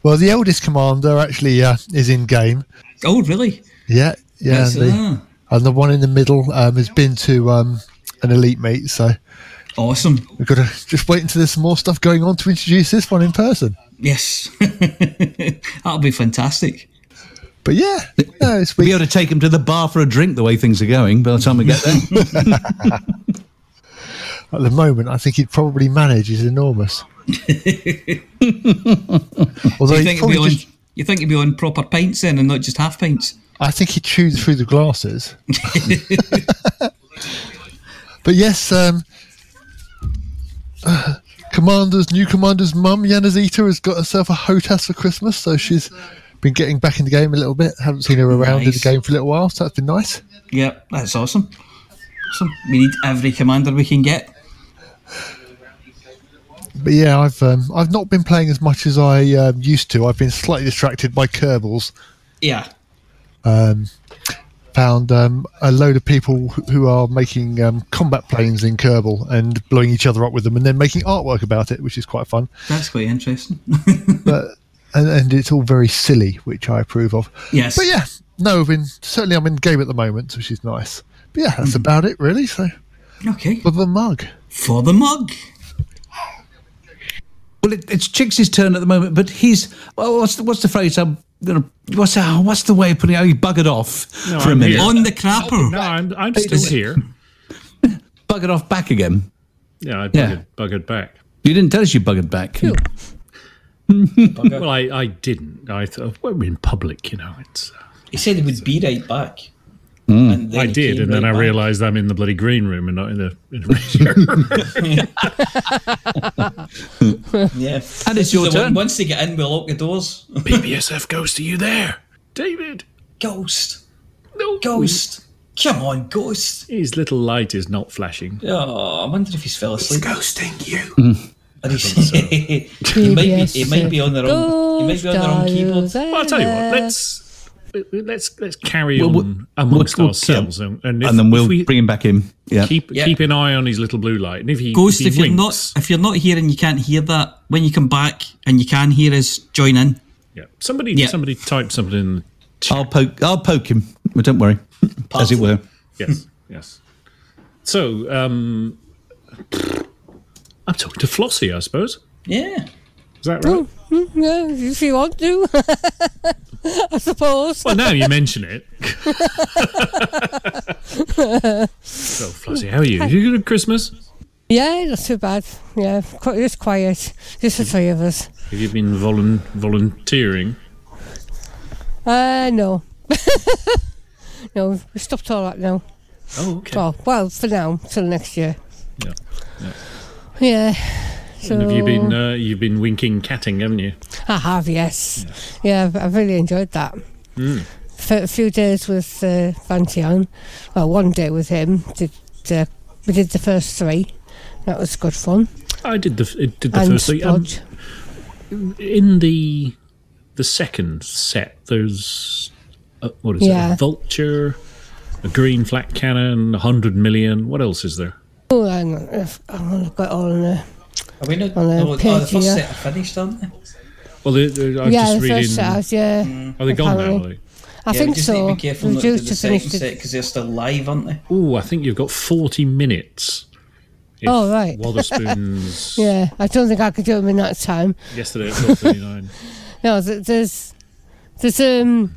Well, the eldest commander actually uh, is in game. Oh, really? Yeah, yeah. That's- And the, ah. and the one in the middle um, has been to um, an elite meet, so awesome. We've got to just wait until there's some more stuff going on to introduce this one in person. Yes. That'll be fantastic. But yeah, no, it's we'll be able to take him to the bar for a drink the way things are going by the time we get there. At the moment, I think he'd probably manage. He's enormous. Although you he'd think, it'll be on, just, you think it'll be on proper pints then and not just half pints? I think he'd chew through the glasses. but yes, um, uh, Commander's new Commander's mum, Yanazita, has got herself a HOTAS for Christmas, so she's been getting back in the game a little bit. Haven't seen her around in the game for a little while, so that's been nice. Yeah, that's awesome. Awesome. We need every commander we can get. But yeah, I've um, I've not been playing as much as I um, used to. I've been slightly distracted by Kerbals. Yeah. Um, found um, a load of people who- are making um, combat planes in Kerbal and blowing each other up with them, and then making artwork about it, which is quite fun. That's quite interesting. but and, and it's all very silly, which I approve of. Yes. But yeah, no, I've been certainly I'm in the game at the moment, which is nice. But yeah, Mm. that's about it really. So Okay. for the mug. For the mug. Well, it, it's Chicks' turn at the moment, but he's well, what's the, what's the phrase? I'm gonna what's the, what's the way of putting it? Oh, he buggered off No, for a I'm minute. here. On the crapper. No, I'm, I'm still here. Buggered off back again. Yeah, I Yeah. buggered, buggered back. You didn't tell us you buggered back. well, I, I didn't. I thought well, we're in public, you know. It's. Uh, He said he would be right back. Mm. And I did, and then I realised I'm in the bloody green room and not in the, in the radio. Yeah. And it's your is the one- turn. Once they get in, we'll lock the doors. BBSF Ghost, are you there? David. Ghost. No. Ghost. Come on, Ghost. His little light is not flashing. Oh, I wonder if he's fell asleep. ghosting you. Or he's- he might be. He might be on the wrong. He might be on the wrong keyboard. Well, I'll tell you what. Let's let's let's carry Well, on we'll- amongst we'll- we'll- ourselves, and, and, if, and then we'll if we bring him back in. Yeah. keep Yeah. keep an eye on his little blue light. And if he Ghost, if, if you're winks, not if you're not here and you can't hear that, when you come back and you can hear us, join in. yeah, somebody Yeah. somebody type something in. the I'll poke. I'll poke him. But don't worry, as it were. Yes, yes. So, um, I'm talking to Flossie, I suppose. Yeah. Is that right? Yeah, if you want to. I suppose. Well, now you mention it. so, Flossie, how are you? You good at Christmas? Yeah, not too bad. Yeah, just quiet. Just the three of us. Have you been volun- volunteering? Uh, no. no, we stopped all that now. Oh, okay. Well, well, for now, till next year. Yeah. yeah. Yeah. So And have you been uh, you've been winking catting, haven't you? I have, yes. Yeah, I've, I've really enjoyed that. Mm. For a few days with uh, Well, one day with him. Did uh, we did the first three. That was good fun. I did the it did the and first three. Um, in the the second set, there's uh, what is it? A vulture, a green flat cannon, a hundred million. What else is there? Oh, hang on. I've I've got all in there. Are we not? On the oh, oh, the page first here. set are finished, aren't they? Well, they, they, I'm yeah, just the reading. first set, has, yeah. Are they gone now? apparently. I yeah, think we just so. Need to be careful not to do the to second set because they're still live, aren't they? Oh, I think you've got forty minutes. If Oh, right. Watherspoons. Yeah, I don't think I could do them in that time. Yesterday at twelve thirty nine. No, there's there's um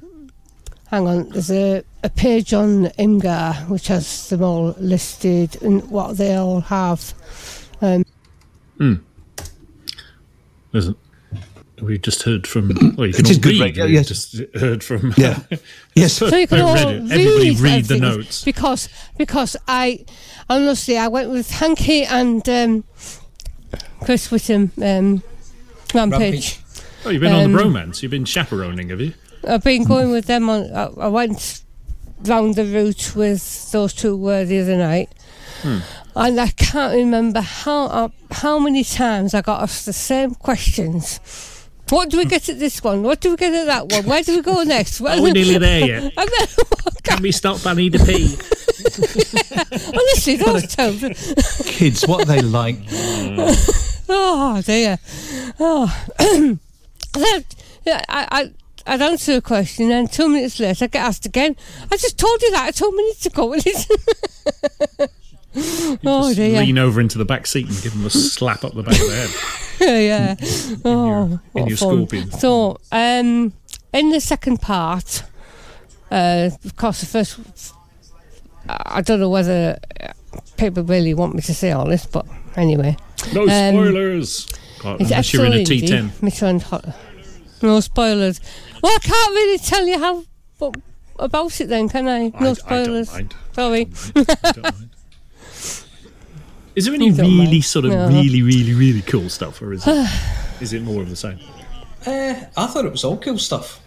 hang on, there's a, a page on Imgur which has them all listed and what they all have. Um, Hmm. Listen, we just heard from. Well, you can all good read. radio, we yes. just heard from. Yeah. Yes. so you can all read. Everybody read, read the notes. because because I honestly I went with Hanky and um, Chris Whittam um, Rampage. Oh, you've been on the Um, romance. You've been chaperoning, have you? I've been going with them on. I, I went round the route with those two uh, the other night, Hmm. And I can't remember how uh, how many times I got asked the same questions. What do we get at this one? What do we get at that one? Where do we go next? Are we nearly there yet? And then, Can we stop? I need to pee. honestly, those two. Kids, what are they like? oh dear. Oh. Then, yeah, I, I, I'd answer a question, and two minutes later, I get asked again. I just told you that two minutes ago. oh Just dear. lean over into the back seat and give them a slap up the back of the head. yeah. Oh, in your scorpion. So, um, in the second part, uh, of course, the first. I don't know whether people really want me to say all this, but anyway. No Um, spoilers. Oh, It's unless you're in a absolutely T10. Mr. Hot. No spoilers. Well, I can't really tell you how about it then, can I? No I- I don't spoilers. mind. Sorry. Is there any really mind. sort of No. really, really, really cool stuff, or is it is it more of the same? Uh, I thought it was all cool stuff.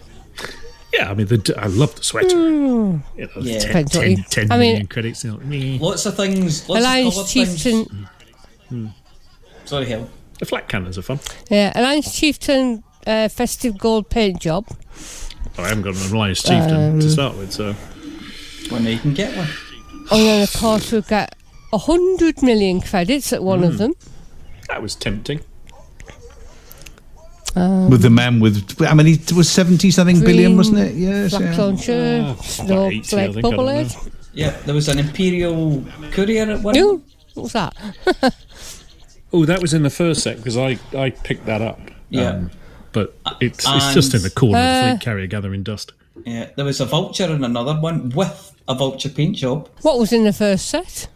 Yeah, I mean, the, I love the sweater. Mm. You know, Yeah. 10, Depends what 10, 10 I mean- credits. You know. Lots of things. Lots Alliance of coloured things. Chieftain. Sorry, hell. The flat cannons are fun. Yeah, Alliance Chieftain uh, festive gold paint job. Oh, I haven't got an Alliance Chieftain Um, to start with, so Well, now you can get one. And then, of course, we've got a hundred million credits at one Mm. of them. that was tempting. Um, with the man with, I mean, he was 70 something billion, wasn't it? Yes. Black yeah. launcher, Uh, snowflake 80, I think, bubble Yeah, there was an Imperial courier at one. No, what was that? Oh, that was in the first set because I, I picked that up. Yeah. Um, but it's it's just in the and- corner of the Uh, fleet carrier gathering dust. Yeah, there was a vulture in another one with a vulture paint job. what was in the first set?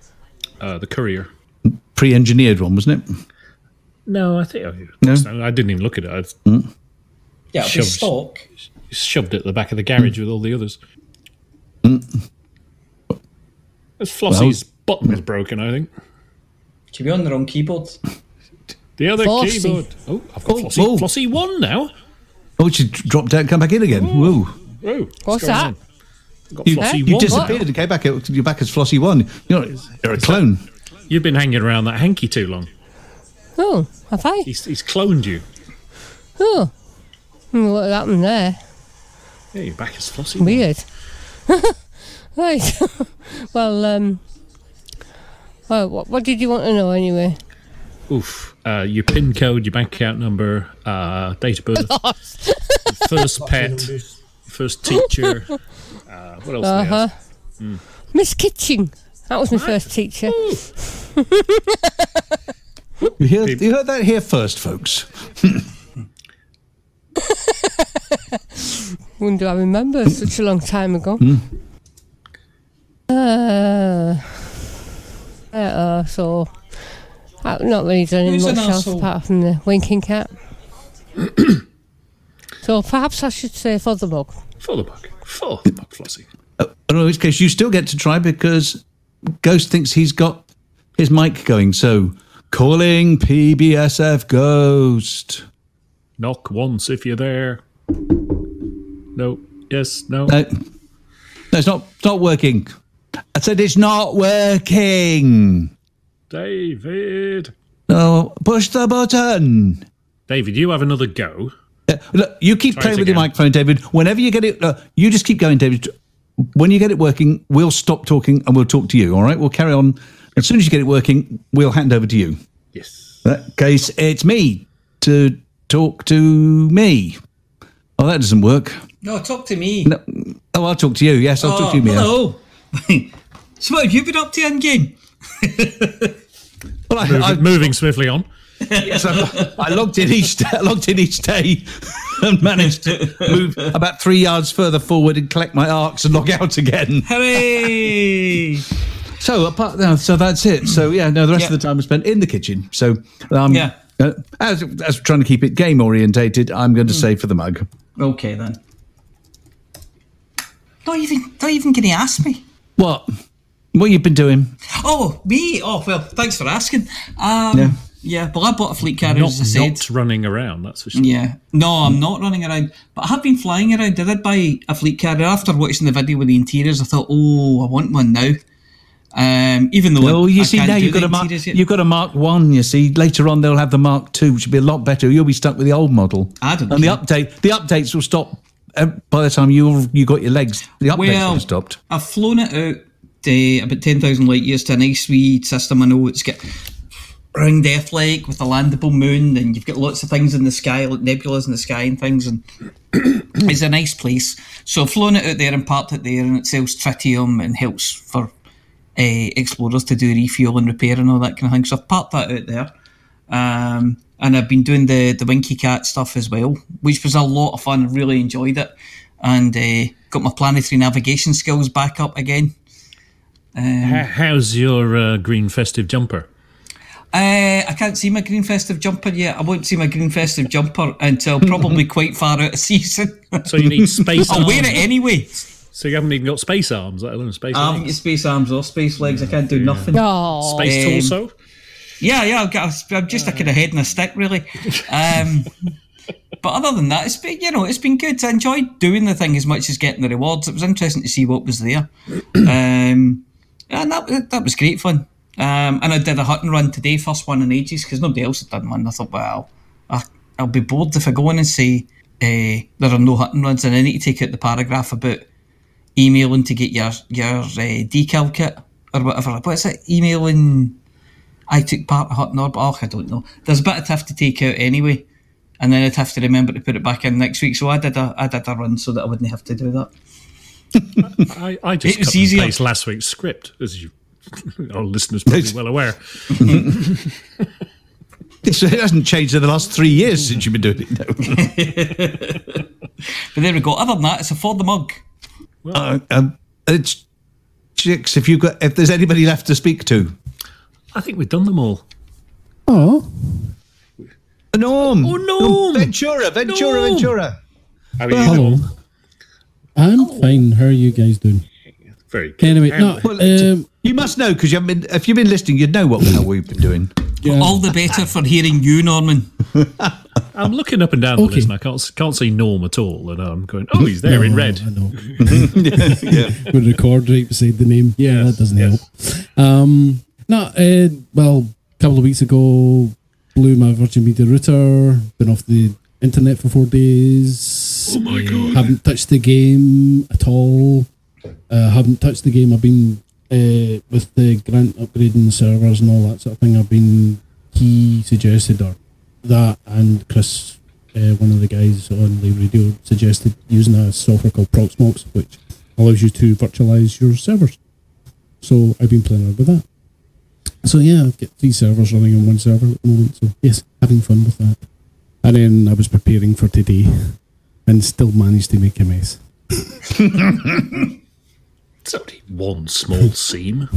Uh, the courier. Pre engineered one, wasn't it? No, I think No? I didn't even look at it. I Yeah, it Shoved- stock. shoved it at the back of the garage with all the others. As Flossie's button is broken, I think. To be on the wrong keyboard. The other Flossie. keyboard. Oh, I've got Oh, Flossie. oh. Flossie one now. Oh, she dropped out and come back in again. Whoa. Oh, What's going that? on? Got You, Flossie you one. disappeared and came back. out- You're back as Flossie One. You're, you're a clone. You've been hanging around that hanky too long. Oh, have I? He's, he's cloned you. Oh, Hmm, what happened there? Yeah, you're back as Flossie. one. Weird. right. well, um. Well, what, what did you want to know anyway? Oof. Uh, your PIN code, your bank account number, uh, date of birth, first pet, first teacher. Uh, what else? Uh do they huh. ask? Miss Kitching. That was my first teacher. You, hear, you heard that here first, folks. when do I remember such a long time ago. Hmm. Uh, uh, so I've not really done Who's much else apart from the winking cat. so perhaps I should say for the mug. For the bug. For the bug, Flossie. Uh, in which case, you still get to try because Ghost thinks he's got his mic going. So, calling PBSF Ghost. Knock once if you're there. No. Yes. No. No, no it's not, it's not working. I said it's not working. David. No, push the button. David, you have another go. Yeah, look, you keep Try playing with your microphone, David. Whenever you get it, uh, you just keep going, David. When you get it working, we'll stop talking and we'll talk to you. All right, we'll carry on. As soon as you get it working, we'll hand over to you. Yes. In that case, it's me to talk to me. Oh, that doesn't work. No, talk to me. No. Oh, I'll talk to you. Yes, I'll oh, talk to you, Mia. hello. so what have you been up to in game? Well, I, Moving, I, moving swiftly on. yes, I, I logged in each day, logged in each day and managed to move about three yards further forward and collect my arcs and log out again. Hooray! So apart, no, so that's it. So yeah, no, the rest Yeah. of the time was spent in the kitchen. So um, Yeah. uh, as as we're trying to keep it game orientated, I'm going to say for the mug. okay then. Not even, not even going to ask me. What? What you've been doing? Oh, me? Oh, well, thanks for asking. Um, Yeah. Yeah. well, I bought a fleet carrier, Not, as I said. not running around, that's for sure. Yeah. No, I'm not running around, but I have been flying around. I did buy a fleet carrier after watching the video with the interiors. I thought, oh, I want one now. Um, even though Oh, you I see can't now you've got a mark. yet. You've got a Mark One. You see later on they'll have the Mark Two, which will be a lot better. You'll be stuck with the old model. I don't know. and the update, the updates will stop uh, by the time you you got your legs. The updates will Well, have stopped. I've flown it out uh, about 10,000 light years to a nice wee system. I know it's got round Death Lake with a landable moon, and you've got lots of things in the sky, like nebulas in the sky and things, and it's a nice place. So I've flown it out there and parked it there, and it sells tritium and helps for uh, explorers to do refuel and repair and all that kind of thing. So I've parked that out there. Um, and I've been doing the, the Winky Cat stuff as well, which was a lot of fun. Really enjoyed it. And uh, got my planetary navigation skills back up again. H- How's your uh, green festive jumper? Uh, I can't see my green festive jumper yet. I won't see my green festive jumper until probably quite far out of season. So you need space I'll wear it anyway. So you haven't even got space arms, let alone space arms. I haven't got space arms or space legs. I can't do nothing. Oh, Space Um, torso? Yeah, yeah. I've got. A, I'm just a kind of head and a stick, really. Um, but other than that, it's been you know it's been good. I enjoyed doing the thing as much as getting the rewards. It was interesting to see what was there, um, and that that was great fun. Um, and I did a Hutton run today, first one in ages, because nobody else had done one. I thought, well, I, I'll be bored if I go in and say uh, there are no Hutton runs, and I need to take out the paragraph about emailing to get your your uh, decal kit or whatever. What's it? Emailing. I took part of Hut and Orb. Oh, I don't know. There's a bit of tiff to take out anyway. and then I'd have to remember to put it back in next week. So I did a I did a run so that I wouldn't have to do that. I, I just It was cut and easier. paste last week's script, as you our listeners probably well aware. This it hasn't changed in the last three years since you've been doing it. No. But there we go. Other than that, it's a for the mug. Uh, um, it's chicks. If you got, if there's anybody left to speak to, I think we've done them all. Oh, Norm. Oh, Norm. Ventura, Ventura, Norm. Ventura. How are you? hello. Norm? I'm fine. How are you guys doing? Very good. Anyway, no, Well, um, you must know because you haven't been. If you've been listening, you'd know what the hell we've been doing. yeah. All the better for hearing you, Norman. I'm looking up and down the Okay. list and I can't, can't see Norm at all. And I'm going, oh, he's there in red. I know. With record right beside the name. Yeah, that doesn't yes. help. Um, no, uh, well, a couple of weeks ago, blew my Virgin Media router. Been off the internet for four days. Oh my God. Haven't touched the game at all. Uh, haven't touched the game. I've been uh, with the grant upgrading servers and all that sort of thing. I've been he suggested or that and Chris, uh, one of the guys on the radio, suggested using a software called Proxmox, which allows you to virtualize your servers. So I've been playing around with that. So yeah, I've got three servers running on one server at the moment. So yes, having fun with that. And then I was preparing for today, and still managed to make a mess. It's only one small seam.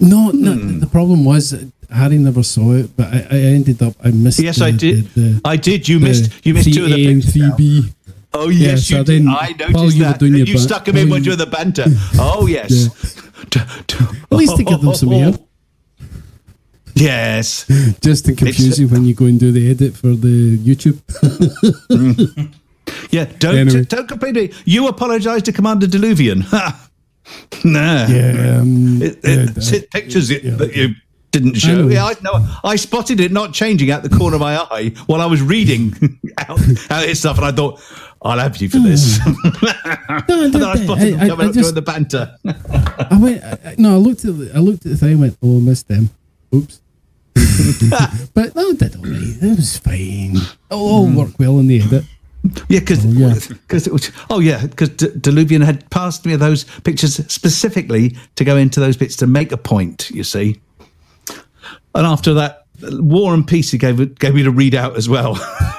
No, no. The problem was Harry never saw it, but I, I ended up I missed. Yes, the, I did. The, the, I did. You the missed. You missed two of the 3A and now. 3B. Oh Yeah, yes, so you then did. I noticed while you were that. doing your you ban- stuck him in while when you- you were the banter. Oh yes. At least to give them some air, Yes. just to confuse you when you go and do the edit for the YouTube. Yeah. Don't Anyway. don't complain to me. You apologise to Commander Deluvian. Nah. yeah, um, It, yeah, it's uh, it pictures it yeah. that you didn't show. know. yeah, I know. I spotted it not changing out the corner of my eye while I was reading out, out his stuff, and I thought, "I'll have you for this." No, and then I I- spotted them coming I up just- the banter. I went. I, I- no, I looked at the, I looked at the thing. and went, oh, I missed them. Oops. but no, it did all right. It was fine. It'll all work well in the edit. Yeah, because Oh, yeah. it was. Oh yeah, because D- Deluvian had passed me those pictures specifically to go into those bits to make a point. You see, and after that, War and Peace he gave gave me to read out as well.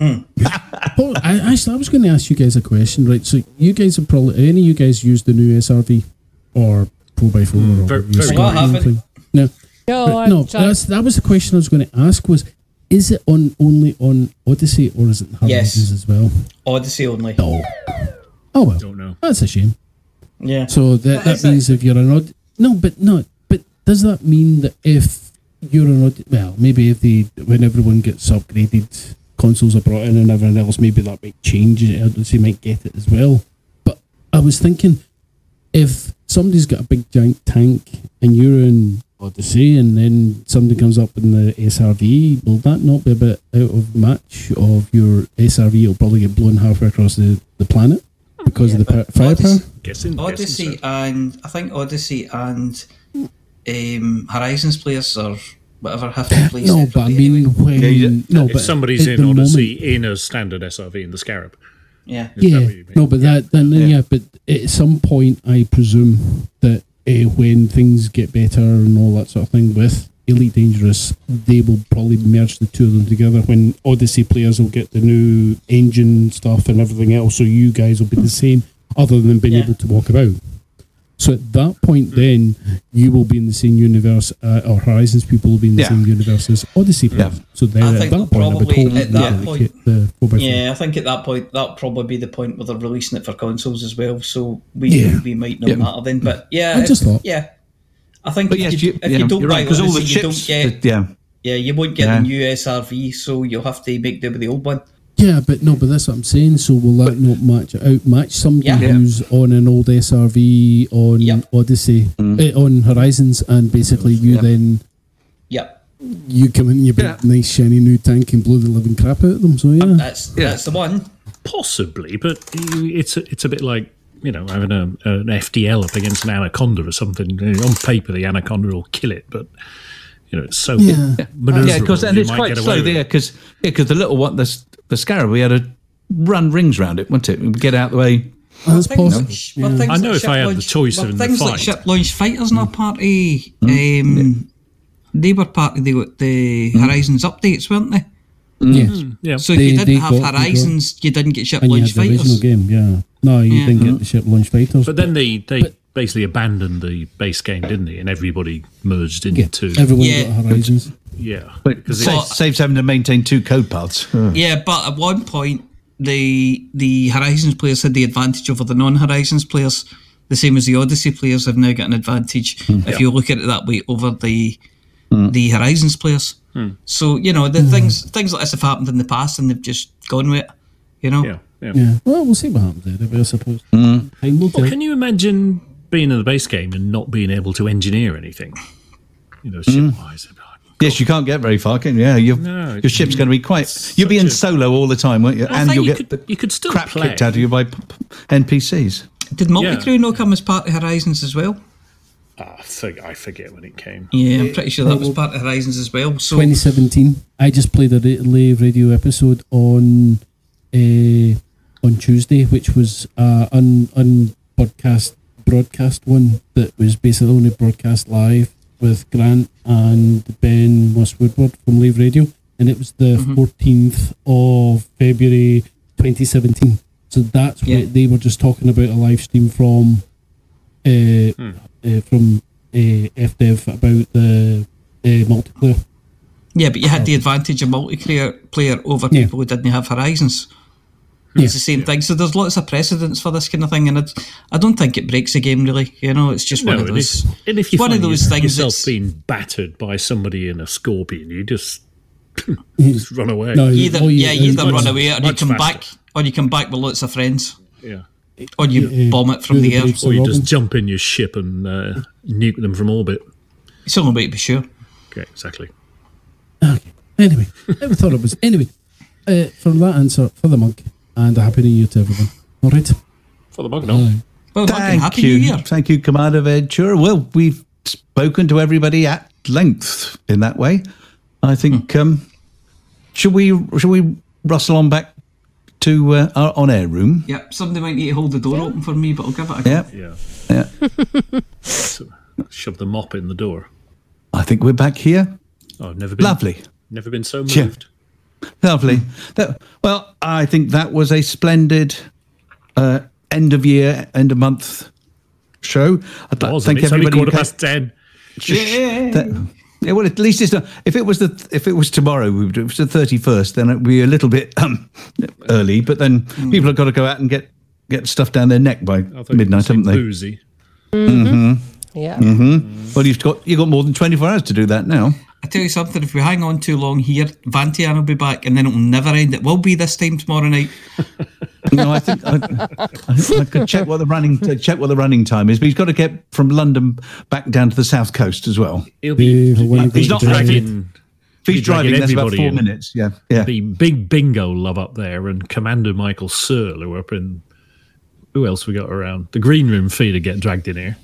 Oh, I, actually, I was going to ask you guys a question, right? So, you guys have probably any of you guys used the new SRV or four x four hmm, or very- whatever you very say, well. I haven't. No, No, no. that was the question I was going to ask. Was is it on only on Odyssey or is it Horizons Yes. as well? Odyssey only. No. Oh well, Don't know. that's a shame. Yeah. So that, that means if you're an odd no, but no, but does that mean that if you're an odd well, maybe if they when everyone gets upgraded, consoles are brought in and everything else, maybe that might change it. Odyssey might get it as well. But I was thinking if somebody's got a big giant tank and you're in Odyssey and then somebody comes up in the SRV, will that not be a bit out of match of your SRV? It'll probably get blown halfway across the, the planet because of the but pa- firepower. Odyssey- Guessing, Odyssey guessing so. and I think Odyssey and um, Horizons players or whatever have to play No, but I mean, anyway. when, Yeah, you- no, If but somebody's in Odyssey moment- in a standard SRV in the Scarab. Yeah. Is yeah, what you mean? no, but that then yeah. Yeah. but at some point, I presume that uh, when things get better and all that sort of thing with Elite Dangerous, they will probably merge the two of them together. When Odyssey players will get the new engine stuff and everything else, so you guys will be the same, other than being Yeah. able to walk about. So at that point, then you will be in the same universe, uh, or Horizons people will be in the Yeah. same universe as Odyssey players. So then I at that they'll point, I would probably- hope at that that point- the Yeah, I think at that point that'll probably be the point where they're releasing it for consoles as well. So we Yeah. we might not Yeah. matter then. But yeah, I just if- thought- yeah. I think But if, yes, you, you, if yeah, you don't buy right because all the Odyssey, you don't get that- yeah, yeah you won't get Yeah. the new SRV, so you'll have to make do with the old one. Yeah, but no, but that's what I'm saying. So will that not match outmatch somebody Yeah. who's on an old SRV on Yep. Odyssey eh, on Horizons, and basically you Yeah. then Yep, you come in your big Yeah. nice shiny new tank and blow the living crap out of them. So yeah, that's Yeah. that's the one. Possibly, but it's a, it's a bit like you know having a, an FDL up against an anaconda or something. On paper, the anaconda will kill it, but You know, it's so Yeah, yeah, because and it's quite slow there because because the little one, the the scarab, we had to run rings around it, wouldn't it? We'd get out the way. Oh, that's Things possible. like- well, things I know like if I ship had the choice well, in the things like ship launch fighters in our hmm. party, hmm. um, they were part of the the hmm. Horizons updates, weren't they? Yes. Mm, yeah. So if They- you didn't have got- they got- Horizons, you didn't get ship And you launch had the original game, yeah. No, you Yeah. didn't get the ship launch fighters. But then they, they basically abandoned the base game, didn't they? And everybody merged yeah, into everyone Yeah. got Horizons. yeah. But Because sa- it's- saves having to maintain two code paths. Yeah, but at one point, the the Horizons players had the advantage over the non-Horizons players, the same as the Odyssey players have now got an advantage. Hmm. If you look at it that way, over the hmm. the Horizons players. Hmm. So you know the things things like this have happened in the past, and they've just gone with it. You know. yeah, yeah. Yeah. Well, we'll see what happens there, I suppose. Time will tell. Well, can you imagine being in the base game and not being able to engineer anything? You know, ship-wise. Yes, you can't get very far, can you? Yeah, your No, your ship's going to be quite. You'll be in solo all the time, won't you? I and you'll you get could, you could still crap play. kicked out of you by p- p- NPCs. Did multi crew not come as part of Horizons as well? I think- I forget when it came. Yeah, I'm pretty sure that was part of Horizons as well. So 2017. I just played a Lave radio episode on uh, on Tuesday, which was uh, un, un podcast broadcast one that was basically only broadcast live with Grant and Ben Moss Woodward from Lave Radio, and it was the 14th of February 2017. So that's Yeah. what they were just talking about a live stream from uh, uh, from uh, FDev about the uh, multiplayer. yeah, but you had the advantage of multiplayer player over Yeah. people who didn't have Horizons. Yeah. It's the same thing. So there's lots of precedents for this kind of thing, and it's, I don't think it breaks the game really. You know, it's just one No, of and those. if, and if you it's one of those your- things. yourself That's, being battered by somebody in a scorpion, you just, just run away. No, either oh, yeah, you either much- run away or you come faster. back, or you come back with lots of friends, Yeah. or you Yeah, bomb it from the the air. briefs. Or you just jump in your ship and uh, nuke them from orbit. It's only way to be sure. Okay, exactly. Okay. Anyway, never thought it was. Anyway, uh, for that answer, for the monk, and a happy new year to everyone. All right. For the bug, no. Well, Thank happy you, New Year. thank you, Commander Ventura. Well, we've spoken to everybody at length in that way. I think. Hmm. Um, should we? Should we rustle on back to uh, our on-air room? Yep, somebody might need to hold the door open for me, but I'll give it a go. Yeah, Yeah. yeah. So, shove the mop in the door. I think we're back here. Oh, I've never been. Lovely. Never been so Yeah. Moved. Lovely. That, well, I think that was a splendid uh, end of year, end of month show. I'd like to Wasn't thank? It's everybody. who quarter past ten. Yeah. That- yeah, well, at least it's not. If it was the if it was tomorrow, we would, if it was the thirty first, then it'd be a little bit um, early. But then people have got to go out and get get stuff down their neck by I thought you midnight, haven't they? Boozy. Yeah. Well, you've got you have got more than twenty four hours to do that now. I tell you something, if we hang on too long here, Vantian will be back and then it'll never end. It will be this time tomorrow night. No, I think I, I, think I could check what the running check what the running time is. But he's got to get from London back down to the south coast as well. He'll be, Be- when He's not dragging. If he's driving, that's about four in. minutes. Yeah, yeah. Be big bingo love up there, and Commander Michael Searle, who are up in. Who else we got around? The green room feeder get dragged in here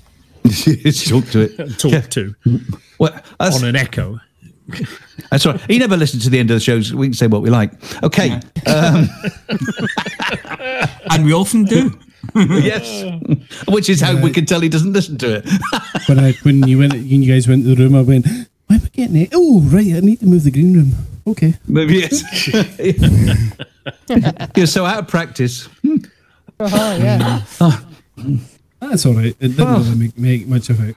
Talk to it. and talk Yeah. to Well, on an echo. That's right. He never listened to the end of the shows. We can say what we like. Okay. Um, And we often do. yes. Which is how we can tell he doesn't listen to it. when I when you went when you guys went to the room, I went, "Why am I getting it? Oh, right, I need to move the green room." Okay. Maybe yes. You're so out of practice. Oh, yeah. That's all right. It didn't Oh. really make, make much of it.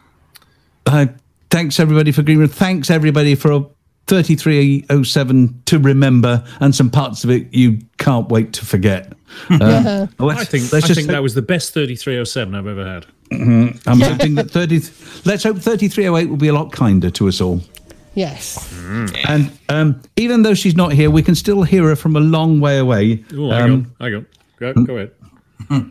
Uh, thanks everybody for Greenwood. Thanks everybody for 3307 to remember and some parts of it you can't wait to forget. Uh, let's- I think let's I just think hope- that was the best 3307 I've ever had. I'm hoping that 30. Let's hope 3308 will be a lot kinder to us all. Yes. And um, even though she's not here, we can still hear her from a long way away. Oh, hang Um, on, hang on. Go, go ahead.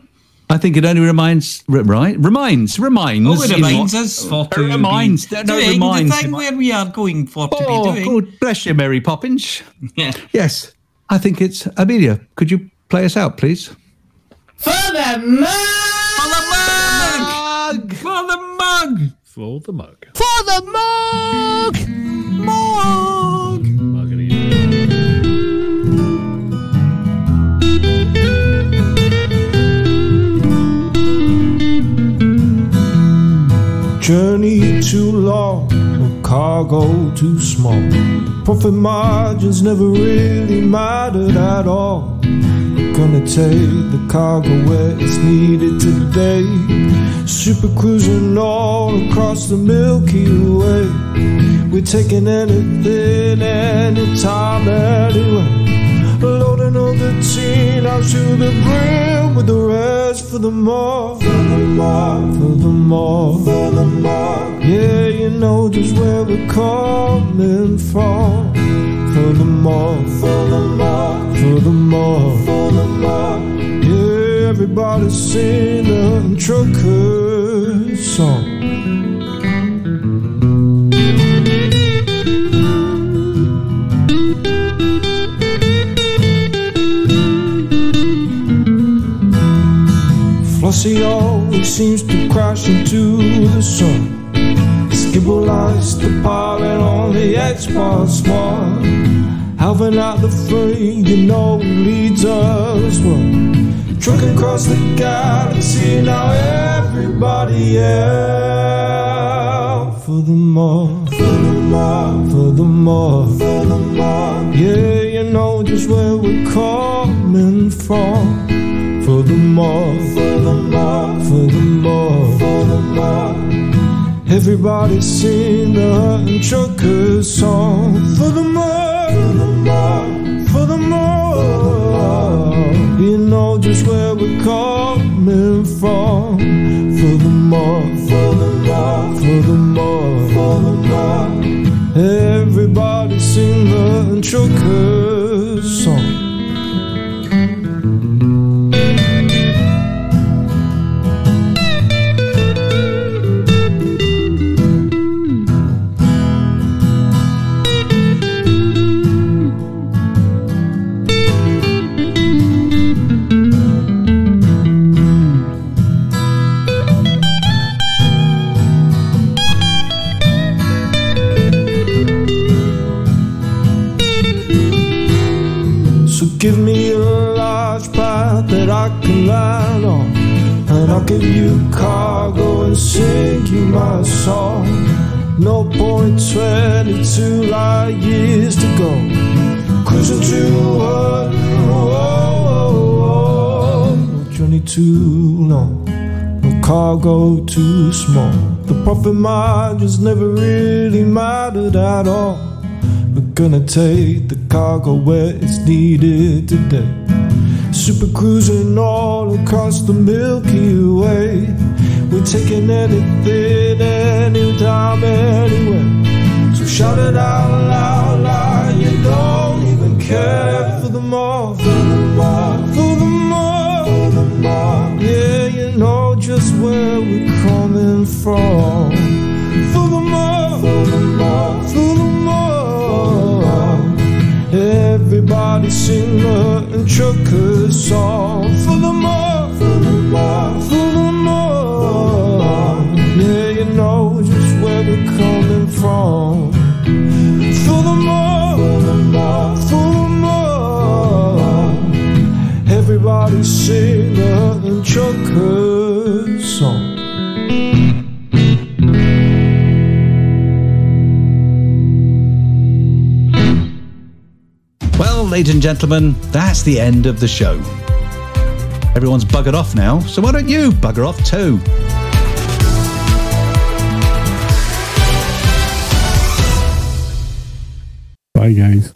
I think it only reminds, right? Reminds, reminds. Oh, it reminds us for to It reminds. be No, doing reminds. the thing where we are going for to Oh, be doing. God bless you, Mary Poppins. Yeah. Yes, I think it's Amelia. Could you play us out, please? For the mug! For the mug! For the mug. For the mug. mug! Journey too long, cargo too small. Profit margins never really mattered at all. Gonna take the cargo where it's needed today. Super cruising all across the Milky Way. We're taking anything, anytime, anywhere. Loading all the teen out to the brim with the rest for the more, for the more, for the more, for the more. Yeah, you know just where we're coming from. For the more, for the more, for the more, for the more. Yeah, everybody sing the trucker song. Flossie always seems to crash into the sun. Skibble likes the pilot on the Xbox One. Alvin out the frame, you know, he leads us well. Trucking across the galaxy, now everybody out for the more, for the more, for the more, for the more. Yeah, you know just where we're coming from. For the more, for the more, for the more, for the more. Everybody sing the trucker song. For the more, for the more, for the more. You know just where we're coming from. For the more, for the more, for the more, for the more. Everybody sing the trucker song. Cargo too small. The profit margins never really mattered at all. We're gonna take the cargo where it's needed today. Super cruising all across the Milky Way. We're taking anything, anytime, anywhere. So shout it out loud, loud. You don't even care for the more, for the more, just where we're coming from. For the more, for the more, for the more. Everybody sing the trucker song. For the more, for the more, for the more. Yeah, you know just where we're coming from. For the more, for the more, for the more. Everybody sing the trucker song. Well, ladies and gentlemen, that's the end of the show. Everyone's buggered off now, so why don't you bugger off too? Bye, guys.